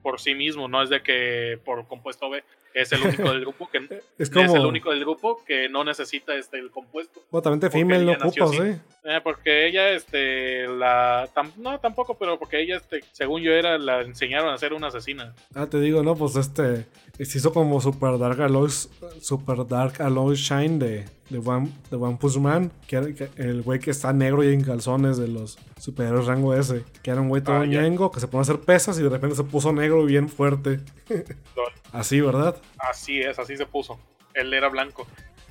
por sí mismo, no es de que por compuesto B es el único del grupo que Es es el como. único del grupo que no necesita este el compuesto. Bueno, también te female no ocupas, así. ¿eh? Eh, porque ella, este, la. tam- no, tampoco, pero porque ella, este, según yo era, la enseñaron a ser una asesina. Ah, te digo, no, pues este. Se hizo como Super Dark Alloy, Super Dark Alloy Shine de, de, One, de One Punch Man. Que era el güey que está negro y en calzones de los superhéroes rango S. Que era un güey todo Ah, ñengo que se pone a hacer pesas y de repente se puso negro bien fuerte. Así, ¿verdad? Así es, así se puso. Él era blanco.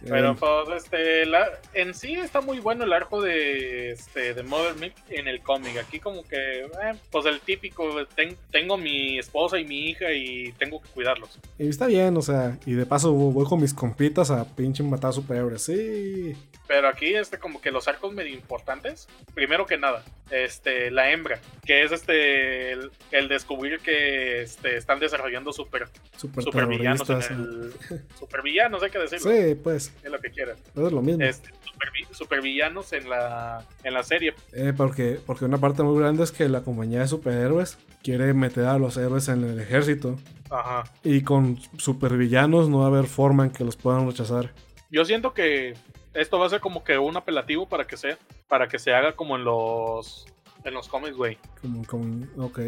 Pero Eh, pues, este, la, en sí está muy bueno el arco de, este, de Mother Milk en el cómic. Aquí como que, eh, pues el típico, ten- tengo mi esposa y mi hija y tengo que cuidarlos. y está bien, o sea. Y de paso voy con mis compitas a pinche matar superhéroes. Sí. Pero aquí, este, como que los arcos medio importantes. Primero que nada, este, la hembra, que es este, el, el descubrir que este, están desarrollando super, Super supervillanos en terroristas. el. Supervillanos, hay que decirlo. Sí, pues. Es lo que quieran. Eso es lo mismo. Este, supervi- supervillanos en la, en la serie. Eh, porque, porque una parte muy grande es que la compañía de superhéroes quiere meter a los héroes en el ejército. Ajá. Y con supervillanos no va a haber forma en que los puedan rechazar. Yo siento que esto va a ser como que un apelativo para que sea, para que se haga como en los en los cómics, güey. Como, como, ok.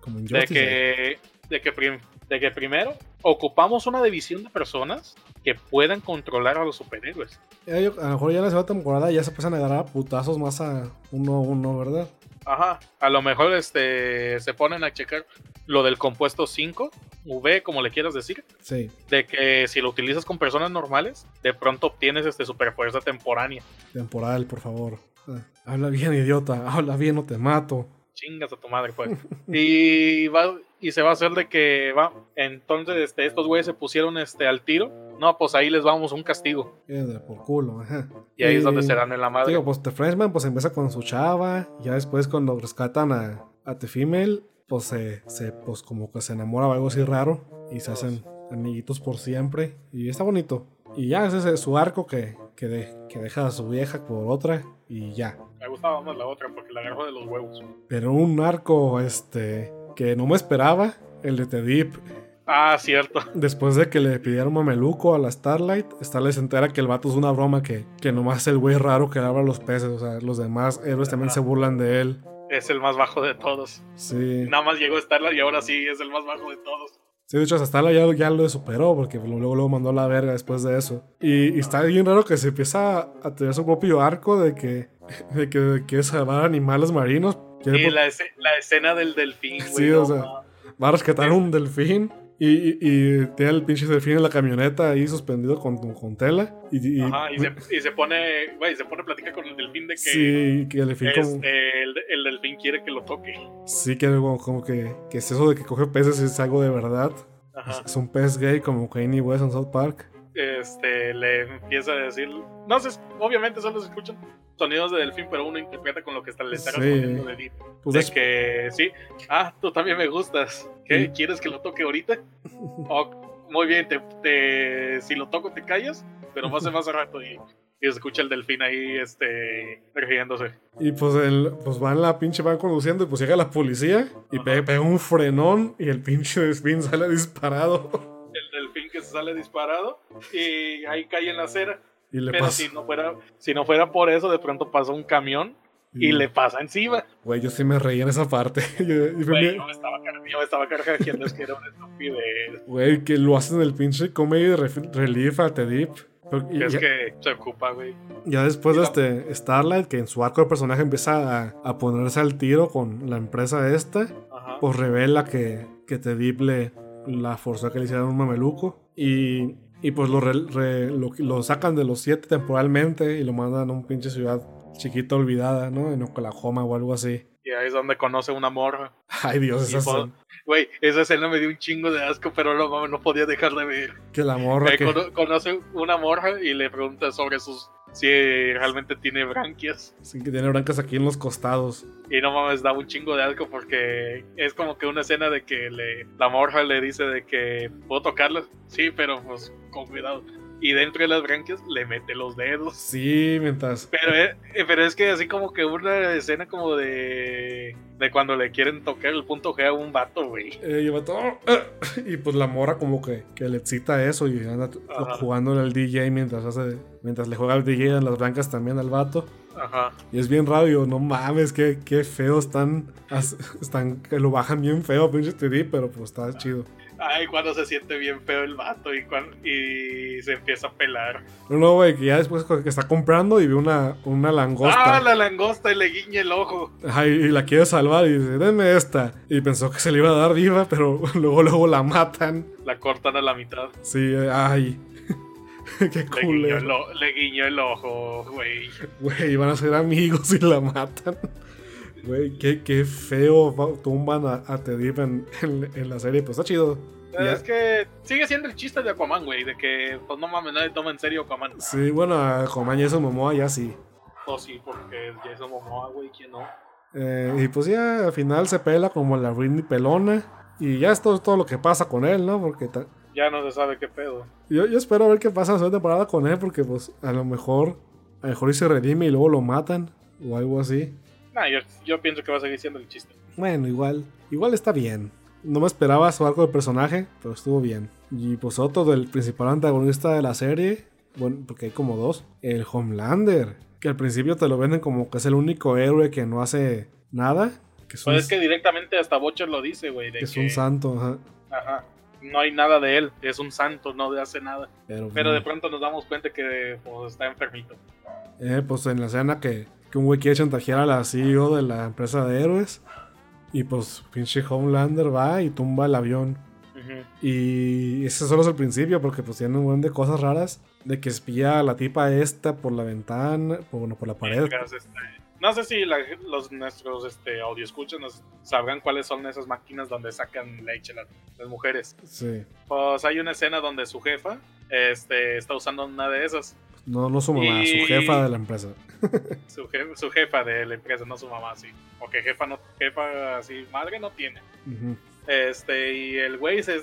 Como en De que, de, que prim- de que primero ocupamos una división de personas que puedan controlar a los superhéroes. Eh, a lo mejor ya en la segunda temporada ya se empiezan a agarrar a putazos más a uno a uno, ¿verdad? Ajá. A lo mejor este se ponen a checar lo del compuesto 5, V, como le quieras decir, Sí, de que si lo utilizas con personas normales, de pronto obtienes este superfuerza temporánea. temporal, por favor. Ah, habla bien, idiota. Habla bien o te mato. Chingas a tu madre, pues. y va y se va a hacer de que va. Entonces, este, estos güeyes se pusieron este al tiro. No, pues ahí les vamos un castigo. Eh, de por culo, ajá. Y ahí es donde se dan en la madre. Digo, pues The Freshman pues empieza con su chava. Ya después cuando rescatan a, a The Female, pues se, se, pues como que se enamora o algo así raro. Y se hacen amiguitos por siempre. Y está bonito. Y ya ese es su arco que, que, de- que deja a su vieja por otra. Y ya. Me gustaba más la otra porque la agarró de los huevos. Pero un arco, este, que no me esperaba, el de Tedip. Ah, cierto. Después de que le pidieron mameluco a la Starlight, Starlight se entera que el vato es una broma que, que nomás es el güey raro que labra los peces. O sea, los demás héroes también se burlan de él. Es el más bajo de todos. Sí. Nada más llegó Starlight y ahora sí es el más bajo de todos. Sí, de hecho, hasta Starlight ya, ya lo superó porque luego, luego mandó a la verga después de eso. Y, y está bien raro que se empieza a tener su propio arco de que, de que, de que salvar animales marinos. Y Quiere- la, la escena del delfín, güey. Sí, o sea, va a rescatar un delfín. Y, y, tiene el pinche delfín en la camioneta ahí suspendido con, con tela. Y, y- Ajá, y se, y se pone, güey, se pone a platicar con el delfín de que sí, que el delfín como, este, el, el delfín quiere que lo toque. sí, que como, como que, que es eso de que coge peces es algo de verdad. Ajá. Es un pez gay como Kanye West en South Park. Este, le empieza a decir, no sé, obviamente solo se escuchan sonidos de delfín, pero uno interpreta con lo que está, le está Sí. de Deep. Pues de es- que sí, ah, tú también me gustas. ¿Qué? Sí. ¿Quieres que lo toque ahorita? Oh, muy bien, te, te- si lo toco te callas, pero ser más rato y, y se escucha el delfín ahí, este, riéndose. Y pues, el, pues van la pinche van conduciendo y pues llega la policía y pega, pega un frenón y el pinche delfín sale disparado. Se sale disparado y ahí cae en la acera. Y le Pero pasa. si no fuera, si no fuera por eso, de pronto pasa un camión y le pasa encima. Güey, yo sí me reí en esa parte. Yo- Güey, me estaba, car- yo me estaba carcajeando, es que era una estupidez. Güey, que lo hacen el pinche comedy relief a Tedip. Y- Es ya, que se ocupa, güey. ya después de este Starlight, que en su arco de personaje empieza a, a ponerse al tiro con la empresa esta, Ajá. pues revela que, que Tedip le la forzó a que le hicieran un mameluco. Y, y pues lo, re- re- lo, lo sacan de los siete temporalmente y lo mandan a un pinche ciudad chiquita olvidada, ¿no? En Oklahoma o algo así. Y ahí es donde conoce una morra. Ay Dios, esa po- Güey, esa escena me dio un chingo de asco, pero no, no podía dejar de ver. que la morra Eh, que... cono- conoce una morra y le pregunta sobre sus. si realmente tiene branquias. sí, que tiene blancas aquí en los costados. Y no mames, da un chingo de asco porque es como que una escena de que le, la morra le dice de que puedo tocarlas. Sí, pero pues con cuidado. Y dentro de las branquias le mete los dedos. Sí, mientras... Pero es, eh, pero es que así como que una escena como de. de cuando le quieren tocar el punto G a un vato, güey. Eh, todo. Y pues la morra como que, que le excita eso y anda jugando al DJ mientras hace. Mientras le juega al DJ en las blancas también al vato. Ajá. Y es bien raro, y yo, no mames, qué, qué feo están. Están que lo bajan bien feo, pinche TD, pero pues está chido. Ay, cuando se siente bien feo el vato y, cuan- y se empieza a pelar. No, no, güey, que ya después que está comprando y ve una, una langosta. Ah, la langosta y le guiña el ojo. Ajá, y, y la quiere salvar y dice, denme esta. Y pensó que se le iba a dar viva, pero luego, luego la matan. La cortan a la mitad. Sí, eh, ay. qué Le guiñó, el, culero. o- le guiñó el ojo, güey. Güey, van a ser amigos y la matan. Güey, qué, qué feo tumban a, a Tedip en, en, en la serie. Pues está chido. Ya. Es que sigue siendo el chiste de Aquaman, güey. De que, pues no mames, nadie toma en serio Aquaman. Sí, bueno, a Coman y eso Momoa ya sí. O sí, porque Jason Momoa, güey, ¿quién no? Eh, y pues ya al final se pela como la Britney pelona. Y ya es todo, todo lo que pasa con él, ¿no? Porque Ya no se sabe qué pedo. yo, yo espero ver qué pasa en la segunda temporada con él. Porque pues a lo mejor, a lo mejor y se redime y luego lo matan. O algo así. Nah, yo, yo pienso que va a seguir siendo el chiste. Bueno, igual, igual está bien. No me esperaba su arco de personaje, pero estuvo bien. Y pues otro del principal antagonista de la serie, bueno, porque hay como dos, el Homelander, que al principio te lo venden como que es el único héroe que no hace nada, que es, un, Pues es que directamente hasta Bocher lo dice, güey. de que es que- un santo, ajá. Ajá. No hay nada de él. Es un santo, no hace nada. Pero, Pero de pronto nos damos cuenta que pues, está enfermito. Eh, pues en la escena que, que un güey quiere chantajear a la CEO de la empresa de héroes, y pues pinche Homelander va y tumba el avión. Y ese solo es el principio, porque pues tiene un buen de cosas raras. De que espía a la tipa esta por la ventana, por, bueno, por la pared. Este, no sé si la- los nuestros este, audio escuchan nos sabrán cuáles son esas máquinas donde sacan leche las, las mujeres. Sí. Pues hay una escena donde su jefa este, está usando una de esas. No, no su mamá, Y- su jefa de la empresa. Su, je- su jefa de la empresa, no su mamá, sí. Porque jefa no, jefa así, madre no tiene. Este, y el güey se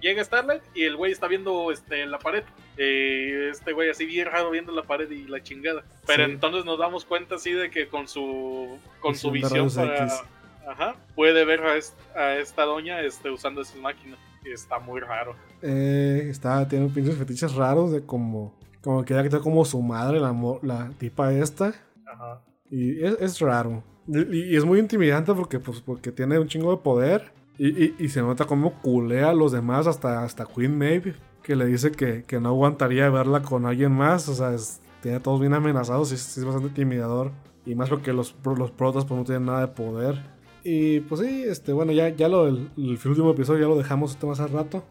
llega a Starlight y el güey está viendo este, la pared. Y este güey así bien raro viendo la pared y la chingada. Pero Sí. entonces nos damos cuenta así de que con su con su Visión para ajá, puede ver a, est- a esta doña este, usando esas máquinas. Y está muy raro. Eh, está, tiene pinches fetiches raros de como, como que quitar como su madre, la, la tipa esta. Ajá. Y es, es raro. Y, y es muy intimidante porque, pues, porque tiene un chingo de poder. Y, y- y se nota como culea a los demás, hasta, hasta Queen Maeve, que le dice que, que no aguantaría verla con alguien más. O sea, es- tiene a todos bien amenazados y es, es bastante intimidador. Y más porque los, los protas pues, no tienen nada de poder. Y pues sí, este, bueno, ya, ya lo el último episodio ya lo dejamos este más al rato.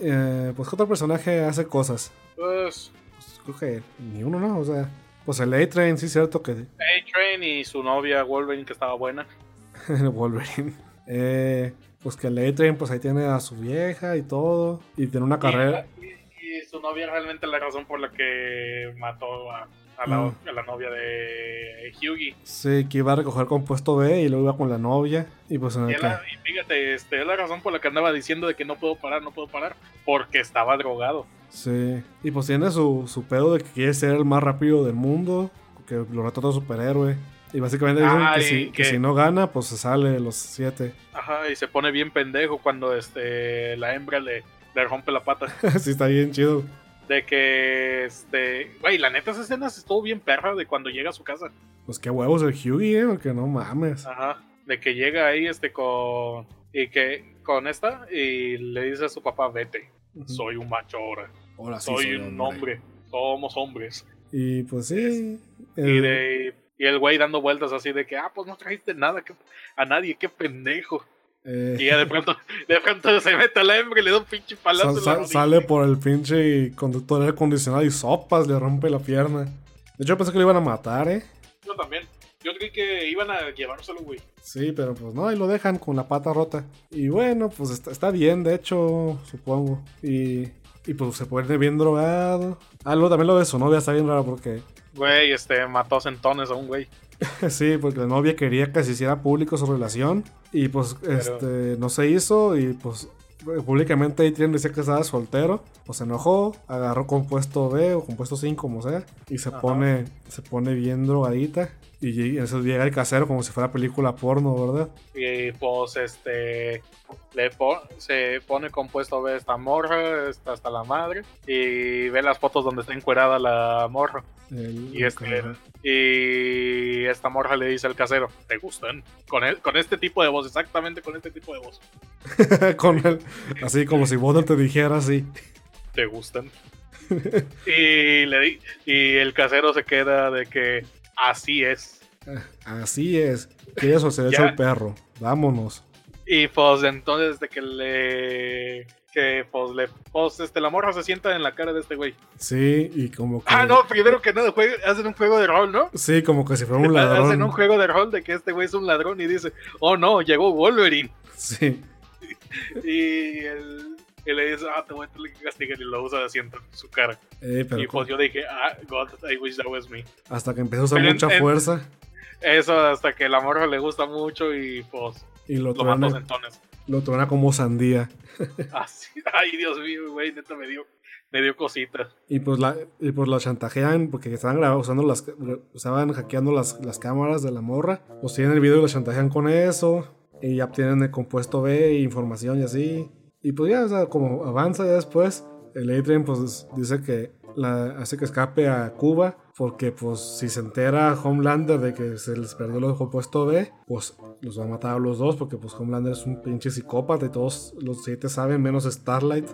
Eh, pues, ¿qué otro personaje hace cosas? Pues Pues creo que ni uno, ¿no? O sea, pues el A-Train, sí es cierto que A-Train y su novia Wolverine que estaba buena. Wolverine. Eh, pues que el A-Train, pues ahí tiene a su vieja y todo. Y tiene una carrera. Y, su novia realmente la razón por la que mató a, a la, Mm. a la novia de Hughie. Sí, que iba a recoger compuesto B y luego iba con la novia. Y pues en Y, el es la- y fíjate, este, es la razón por la que andaba diciendo de que no puedo parar, no puedo parar. Porque estaba drogado. Sí. Y pues tiene su, su pedo de que quiere ser el más rápido del mundo. Que lo retrata superhéroe. Y básicamente dicen Ah, que, y si, que que- si no gana, pues se sale de los siete. Ajá, y se pone bien pendejo cuando este, la hembra le, le rompe la pata. sí, está bien chido. De que, este, güey, la neta esa escena estuvo bien perra de cuando llega a su casa. Pues qué huevos el Hughie, eh, porque no mames. Ajá, de que llega ahí, este, con, y que, con esta, y le dice a su papá, vete, soy un macho ahora, Ahora sí soy, un hombre. somos hombres. Y pues sí. Y, de, y el güey dando vueltas así de que, ah, pues no trajiste nada que- a nadie, qué pendejo. eh, Y ya de pronto, de pronto se mete a la hembra y le da un pinche palazo. Sa- en la sa- rodilla. sale por el pinche conductor aire acondicionado y sopas, le rompe la pierna. De hecho, pensé que lo iban a matar, ¿eh? Yo también. Yo creí que iban a llevárselo, güey. Sí, pero pues no, ahí lo dejan con la pata rota. Y bueno, pues está, está bien, de hecho, supongo. Y, y pues se pone bien drogado. Ah, luego también lo de su novia está bien raro porque... Güey, este, mató a centones a un güey. sí, porque la novia quería que se hiciera público su relación. Y pues este no se hizo y pues públicamente Adrian decía que estaba soltero, pues se enojó, agarró compuesto B o compuesto 5 como sea y se Ajá. pone se pone bien drogadita y eso llega el casero como si fuera película porno, ¿verdad? Y pues, este, le po- se pone compuesto ve esta morra, está hasta la madre. Y ve las fotos donde está encuerada la morra. El- Y este, y esta morra le dice al casero, ¿te gustan? Con, el- con este tipo de voz, exactamente con este tipo de voz. con él así como si vos no te dijera así. ¿Te gustan? y, le di- y el casero se queda de que así es. Así es. Que eso se le echa Ya. el perro. Vámonos. Y pues entonces de que le... Que pues le... Pues este, la morra se sienta en la cara de este güey. Sí, y como que Ah, no, primero que nada, juega- hacen un juego de rol, ¿no? Sí, como que si fuera un Hacen un ladrón. juego de rol de que este güey es un ladrón y dice, oh no, llegó Wolverine. Sí. Y, él, y le dice, ah, te voy a tener que castigar y lo usa en su cara. Eh, pero y pues yo dije, ah, God, I wish that was me. hasta que empezó a usar Pero mucha en- fuerza Eso hasta que la morra le gusta mucho y pues y lo lo mató sentones. lo truena como sandía. Así, ay, Dios mío, güey, neta me dio, me dio cositas. Y pues la, y pues lo chantajean porque estaban grabando, usando las, estaban hackeando las, las cámaras de la morra. Pues tienen el video y lo chantajean con eso. Y ya obtienen el compuesto B, información y así. Y pues ya, o sea, como avanza ya después, el Adrian pues dice que la, hace que escape a Cuba. Porque pues si se entera Homelander de que se les perdió el compuesto B, pues los va a matar a los dos. Porque pues Homelander es un pinche psicópata y todos los siete saben, menos Starlight.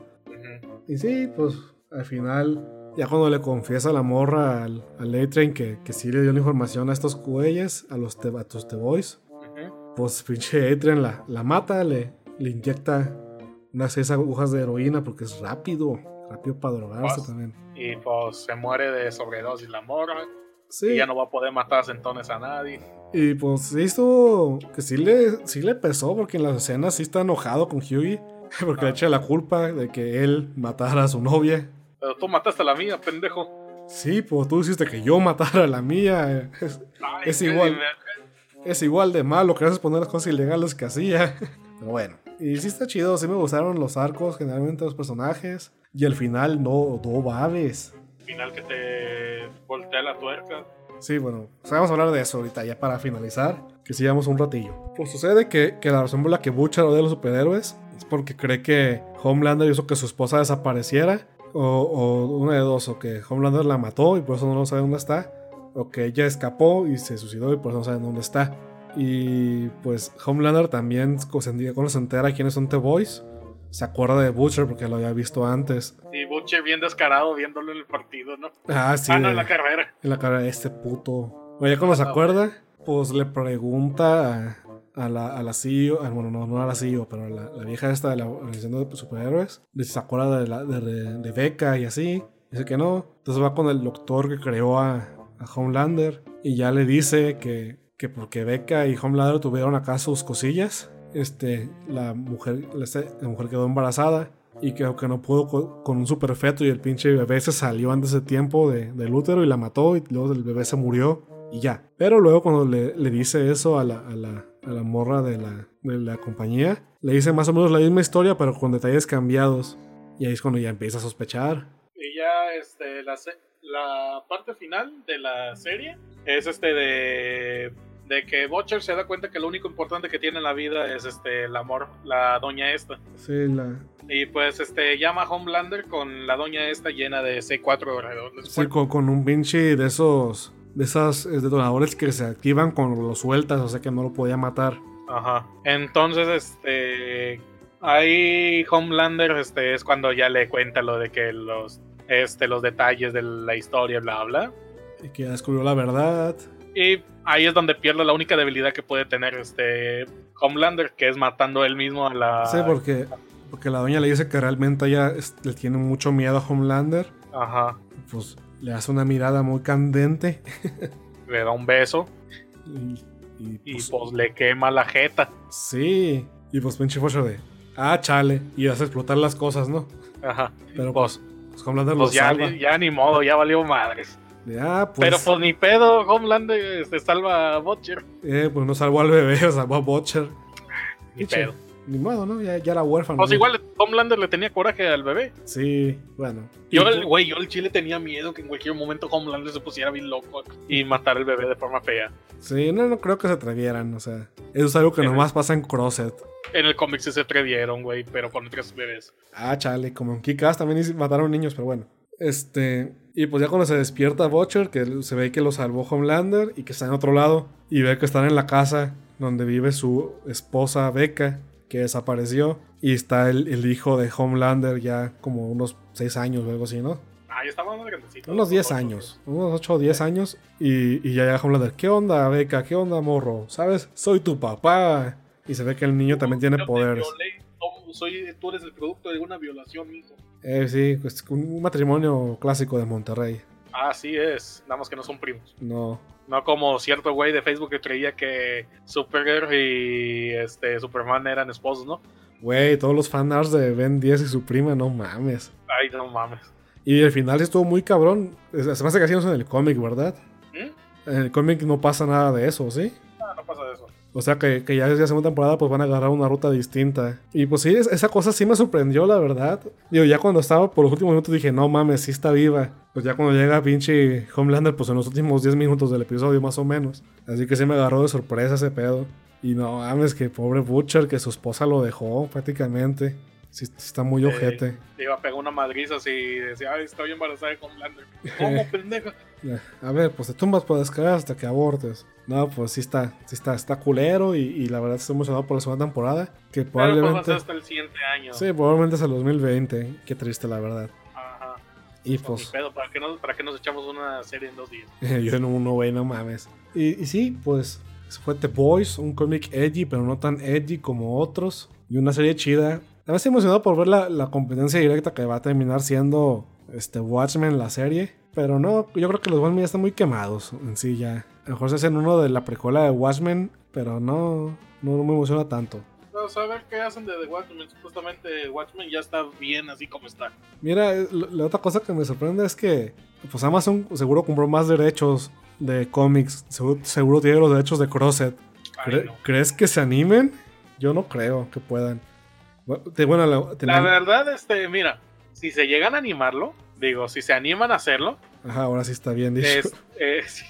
Y sí, pues al final, ya cuando le confiesa la morra al, al A-Train que, que sí le dio la información a estos güeyes, a los te, a tus The Boys, pues pinche A-Train la, la mata, le, le inyecta unas seis agujas de heroína porque es rápido, rápido para drogarse Pues, también. Y pues se muere de sobredosis la morra. Sí, Y ya no va a poder matar a sentones a nadie. y pues esto que sí le, sí le pesó porque en las escenas sí está enojado con Hughie, porque le echa la culpa de que él matara a su novia. Pero tú mataste a la mía, pendejo. Sí, pues tú hiciste que yo matara a la mía. Es, Ay, Es igual. me- es igual de malo que haces poner las cosas ilegales que hacía. Pero bueno. Y sí está chido, sí me gustaron los arcos, generalmente los personajes. Y al final no, no babes. Final que te voltea la tuerca. Sí, bueno, o sea, vamos a hablar de eso ahorita ya para finalizar, que sigamos un ratillo. Pues sucede que, que la razón por la que Butcher odia a los superhéroes es porque cree que Homelander hizo que su esposa desapareciera, o, o una de dos, o que Homelander la mató y por eso no sabe dónde está, o que ella escapó y se suicidó y por eso no sabe dónde está. Y pues Homelander también cuando se entera quiénes son The Boys, se acuerda de Butcher porque lo había visto antes. Y Butcher bien descarado viéndolo en el partido, ¿no? Ah, sí. Ah, no, en la carrera. En la carrera, este puto. Oye, cuando se acuerda, pues le pregunta a, a la, a la CEO, ah, bueno, no, no a la CEO, pero a la, la vieja esta de la organización de superhéroes, de si se acuerda de, la, de, de, de Becca y así. Dice que no. Entonces va con el doctor que creó a, a Homelander y ya le dice que, que porque Becca y Homelander tuvieron acá sus cosillas, este, la mujer, la mujer quedó embarazada y que, que no pudo con, un superfeto y el pinche bebé se salió antes de tiempo de, del útero y la mató y luego el bebé se murió y ya. Pero luego cuando le, le dice eso a la, a la, a la morra de la, de la compañía, le dice más o menos la misma historia pero con detalles cambiados. Y ahí es cuando ya empieza a sospechar. Y ya este, la, la parte final de la serie es este de de que Butcher se da cuenta que lo único importante que tiene en la vida es este el amor, la doña esta. Sí, la. Y pues este llama a Homelander con la doña esta llena de C4 redondos. Sí, con, con, un pinche de esos. De esas detonadores que se activan cuando lo sueltas, o sea que no lo podía matar. Ajá. Entonces, este. Ahí Homelander este, es cuando ya le cuenta lo de que los. Este, los detalles de la historia, bla, bla. Y que ya descubrió la verdad. Y ahí es donde pierde la única debilidad que puede tener este Homelander, que es matando él mismo a la. Sí, porque, porque la doña le dice que realmente ella le tiene mucho miedo a Homelander. Ajá. Pues le hace una mirada muy candente. le da un beso. Y, y, pues, y pues, le quema la jeta. Sí. Y pues pinche Fosher de. Ah, chale. Y hace explotar las cosas, ¿no? Ajá. Pero pues, pues Homelander pues lo ya, salva. ya ni modo, ya valió madres. Ah, pues, Pero pues ni pedo, Homelander se salva a Butcher. Eh, pues no salvó al bebé, salvó a Butcher. Ni pedo. Ni modo, ¿no? Ya, ya era huérfano. Pues ¿no? igual Homelander le tenía coraje al bebé. Sí, bueno. Yo, el, güey, yo el chile tenía miedo que en cualquier momento Homelander se pusiera bien loco y matara al bebé de forma fea. Sí, no, no creo que se atrevieran, o sea. Eso es algo que nomás pasa en Crosset. En el cómic sí se atrevieron, güey, pero con otros bebés. Ah, chale, como en Kikas también mataron niños, pero bueno. Este. Y pues ya cuando se despierta Butcher, que se ve que lo salvó Homelander y que está en otro lado, y ve que están en la casa donde vive su esposa Becca, que desapareció, y está el, el hijo de Homelander ya como unos 6 años o algo así, ¿no? Ah, ya estaba más grandecito. Unos 10 años, unos 8 o 10 años, y, y ya llega Homelander, ¿qué onda Becca? ¿Qué onda morro? ¿Sabes? Soy tu papá. Y se ve que el niño también tiene Yo poderes. violé, soy, tú eres el producto de una violación, hijo. Eh, sí, pues un matrimonio clásico de Monterrey. Así es, nada más que no son primos. No, No como cierto güey de Facebook que creía que Supergirl y este Superman eran esposos, ¿no? Güey, todos los fanarts de Ben 10 y su prima, no mames. Ay, no mames. Y el final estuvo muy cabrón. Se me hace que es en el cómic, ¿verdad? ¿Mm? En el cómic no pasa nada de eso, ¿sí? O sea que, que ya desde la segunda temporada pues van a agarrar una ruta distinta. Y pues sí, es- esa cosa sí me sorprendió, la verdad. Digo, ya cuando estaba por los últimos minutos dije, no mames, sí está viva. Pues ya cuando llega pinche Homelander, pues en los últimos 10 minutos del episodio más o menos. Así que sí me agarró de sorpresa ese pedo. Y no mames, que pobre Butcher, que su esposa lo dejó prácticamente. Sí, está muy Sí. ojete. Iba a pegar una madriza así y decía, ay, estoy embarazada de Homelander. ¿Cómo, pendeja? Ya, A ver, pues te tumbas por descargar hasta que abortes. No, pues sí está, sí está, está culero y, y la verdad estoy emocionado por la segunda temporada. Que Pero pues va a probablemente... hasta el siguiente año. Sí, probablemente es el 2020. Qué triste, la verdad. Ajá. Y Pues, pues, pedo, ¿para qué, nos, ¿para qué nos echamos una serie en dos días? yo en uno, güey, no mames. Y, y sí, pues, fue The Boys, un cómic edgy, pero no tan edgy como otros. Y una serie chida. También estoy emocionado por ver la, la competencia directa que va a terminar siendo este Watchmen, la serie. Pero no, yo creo que los Watchmen ya están muy quemados en sí ya. A lo mejor se hacen uno de la precuela de Watchmen, pero no, no me emociona tanto. Vamos a ver qué hacen de The Watchmen. Supuestamente Watchmen ya está bien así como está. Mira, eh, la otra cosa que me sorprende es que pues Amazon seguro compró más derechos de cómics, seguro, seguro tiene los derechos de Crosset. Ay, ¿Cre- no. ¿Crees que se animen? Yo no creo que puedan. Bueno, la, verdad, este, mira, si se llegan a animarlo, digo, si se animan a hacerlo. Ajá, ahora sí está bien dicho. Es,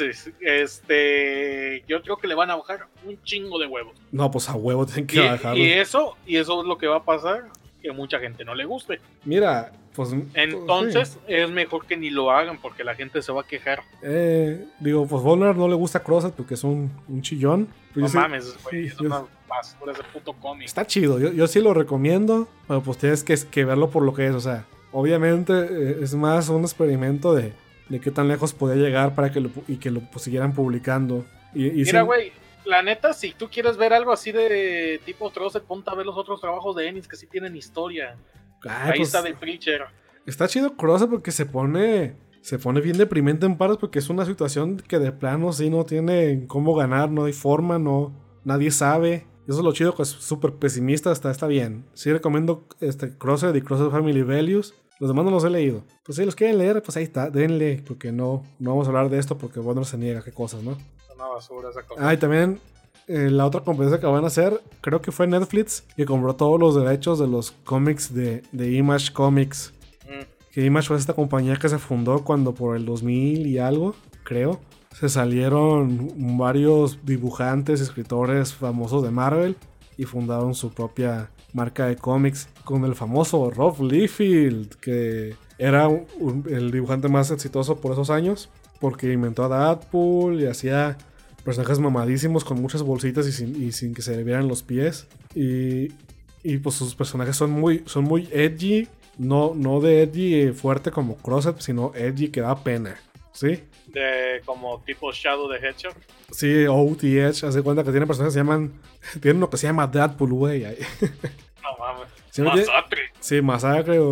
es, este, yo creo que le van a bajar un chingo de huevos. No, pues a huevo tienen que Y, bajarlo. y eso, y eso es lo que va a pasar, que mucha gente no le guste. Mira, pues. Entonces sí. es mejor que ni lo hagan porque la gente se va a quejar. Eh, digo, pues Volner no le gusta Crosset porque es un, un chillón. Pero No mames, güey, sí, es una basura ese puto cómic. Está chido, yo, yo sí lo recomiendo, pero pues tienes que, que verlo por lo que es, o sea, obviamente eh, es más un experimento de, de qué tan lejos podía llegar para que lo, y que lo pues, siguieran publicando. Y, y Mira, güey, la neta, si tú quieres ver algo así de tipo Trosset, ponte a ver los otros trabajos de Ennis que sí tienen historia. Ay, Ahí pues, está The Preacher. está chido Crosset porque se pone, se pone bien deprimente en pares porque es una situación que de plano sí no tiene cómo ganar, no hay forma, no, nadie sabe. Eso es lo chido, es súper pesimista, está, está bien. Sí recomiendo este y Crosset Family Values. Los demás no los he leído. Pues si los quieren leer, pues ahí está, denle, porque no, no vamos a hablar de esto porque Warner se niega, qué cosas, ¿no? Una basura esa cosa. Ah, y también eh, la otra competencia que van a hacer, creo que fue Netflix, que compró todos los derechos de los cómics de, de Image Comics. Mm. Que Image fue esta compañía que se fundó cuando por el 2000 y algo, creo, se salieron varios dibujantes, escritores famosos de Marvel y fundaron su propia marca de cómics con el famoso Rob Liefeld, que era un- un- el dibujante más exitoso por esos años, porque inventó a Deadpool y hacía personajes mamadísimos con muchas bolsitas y sin, y sin que se le vieran los pies. Y, y, pues sus personajes son muy, son muy edgy, no, no de edgy fuerte como Crosset, sino edgy que da pena. ¿Sí? De como tipo Shadow de Hedgehog. Sí, OTH, haz de cuenta que tiene personajes que se llaman. Tienen lo que se llama Deadpool, güey. No mames. Sí, no tiene- Masacre. Sí, Masacre o,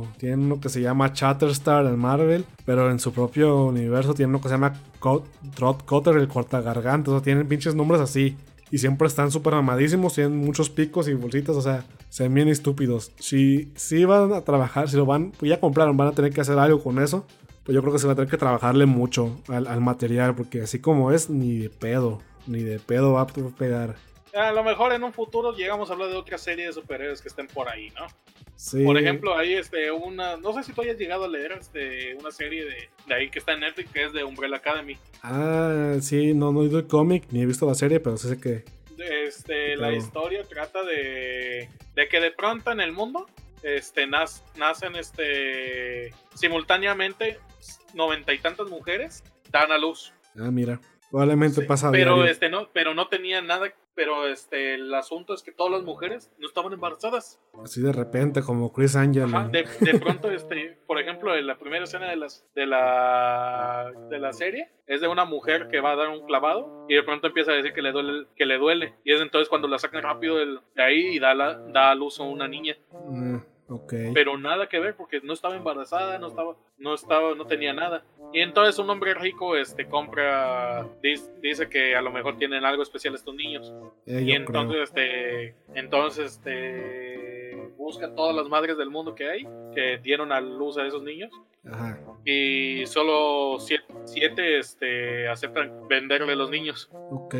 o tienen lo que se llama Chatterstar en Marvel, pero en su propio universo tienen lo que se llama Trot Cutter, el cortagarganta, o sea, tienen pinches nombres así. Y siempre están súper amadísimos, tienen muchos picos y bolsitas, o sea, se ven bien estúpidos. Si, si van a trabajar, si lo van, pues ya compraron, van a tener que hacer algo con eso. Pues yo creo que se va a tener que trabajarle mucho al, al material, porque así como es, ni de pedo, ni de pedo va a pegar. A lo mejor en un futuro llegamos a hablar de otra serie de superhéroes que estén por ahí, ¿no? Sí. Por ejemplo, hay este una, no sé si tú hayas llegado a leer este una serie de, de ahí que está en Netflix que es de Umbrella Academy. Ah, sí, no, no he leído el cómic, ni he visto la serie, pero sé que. Este, la historia trata de, de que de pronto en el mundo este, nacen este, simultáneamente noventa y tantas mujeres dan a luz. Ah, mira. Probablemente Sí, pasa a pero diario. este no, pero no tenían nada, pero este el asunto es que todas las mujeres no estaban embarazadas. Así de repente, como Chris Angel. De, de pronto, este, por ejemplo, en la primera escena de, las, de, la, de la serie es de una mujer que va a dar un clavado y de pronto empieza a decir que le duele, que le duele. Y es entonces cuando la sacan rápido de ahí y da, la, da a luz a una niña. Ah, ok. Pero nada que ver porque no estaba embarazada, no estaba, no estaba, no tenía nada. Y entonces un hombre rico este compra, dice que a lo mejor tienen algo especial estos niños. Eh, Y entonces, creo. este, entonces, este, busca todas las madres del mundo que hay que dieron a luz a esos niños Ajá. y solo siete, siete, este, aceptan venderle los niños. Ok.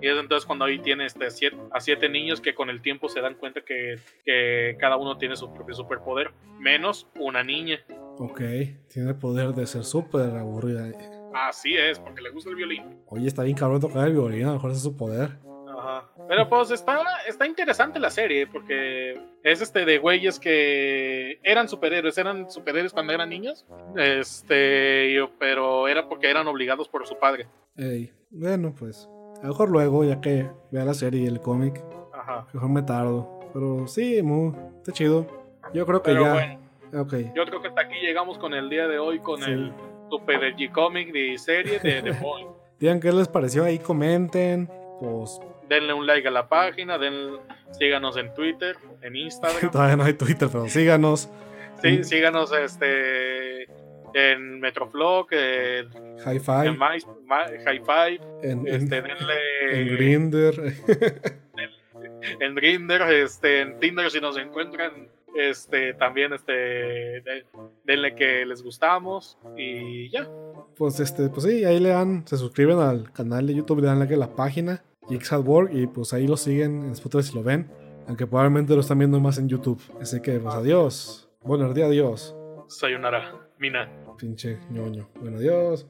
Y es entonces cuando ahí tiene este, siete, a siete niños que con el tiempo se dan cuenta que, que cada uno tiene su propio superpoder, menos una niña. Ok. Tiene el poder de ser súper aburrida. Así es, porque le gusta el violín. Oye, está bien cabrón tocar el violín. A lo mejor ese es su poder. Ajá. Pero pues está, está interesante la serie porque es este de güeyes que eran superhéroes, eran superhéroes cuando eran niños, este, pero era porque eran obligados por su padre. Ey. Bueno, pues. A lo mejor luego, ya que vea la serie y el cómic. Ajá. Mejor me tardo. Pero sí, mu, está chido. Yo creo que Pero ya. bueno, Ok. yo creo que hasta aquí llegamos con el día de hoy con Sí. el Super G Comic de serie de The Boy. Digan qué les pareció ahí, comenten. Pues Denle un like a la página, den, síganos en Twitter, en Instagram. todavía no hay Twitter, pero síganos. Sí, síganos este en Metroflog, en, High en Five. My- My- High Five, En, en, este, denle en Grindr. en Grindr, este, en Tinder si nos encuentran, este, también este, de- denle que les gustamos y ya. Pues este, pues sí, ahí le dan, se suscriben al canal de YouTube, le dan like a la página Geeks at Work y pues ahí lo siguen en Spotify si lo ven, aunque probablemente lo están viendo más en YouTube. Así que pues adiós. Bueno, día adiós. Sayonara, Mina. Pinche ñoño. Bueno, adiós.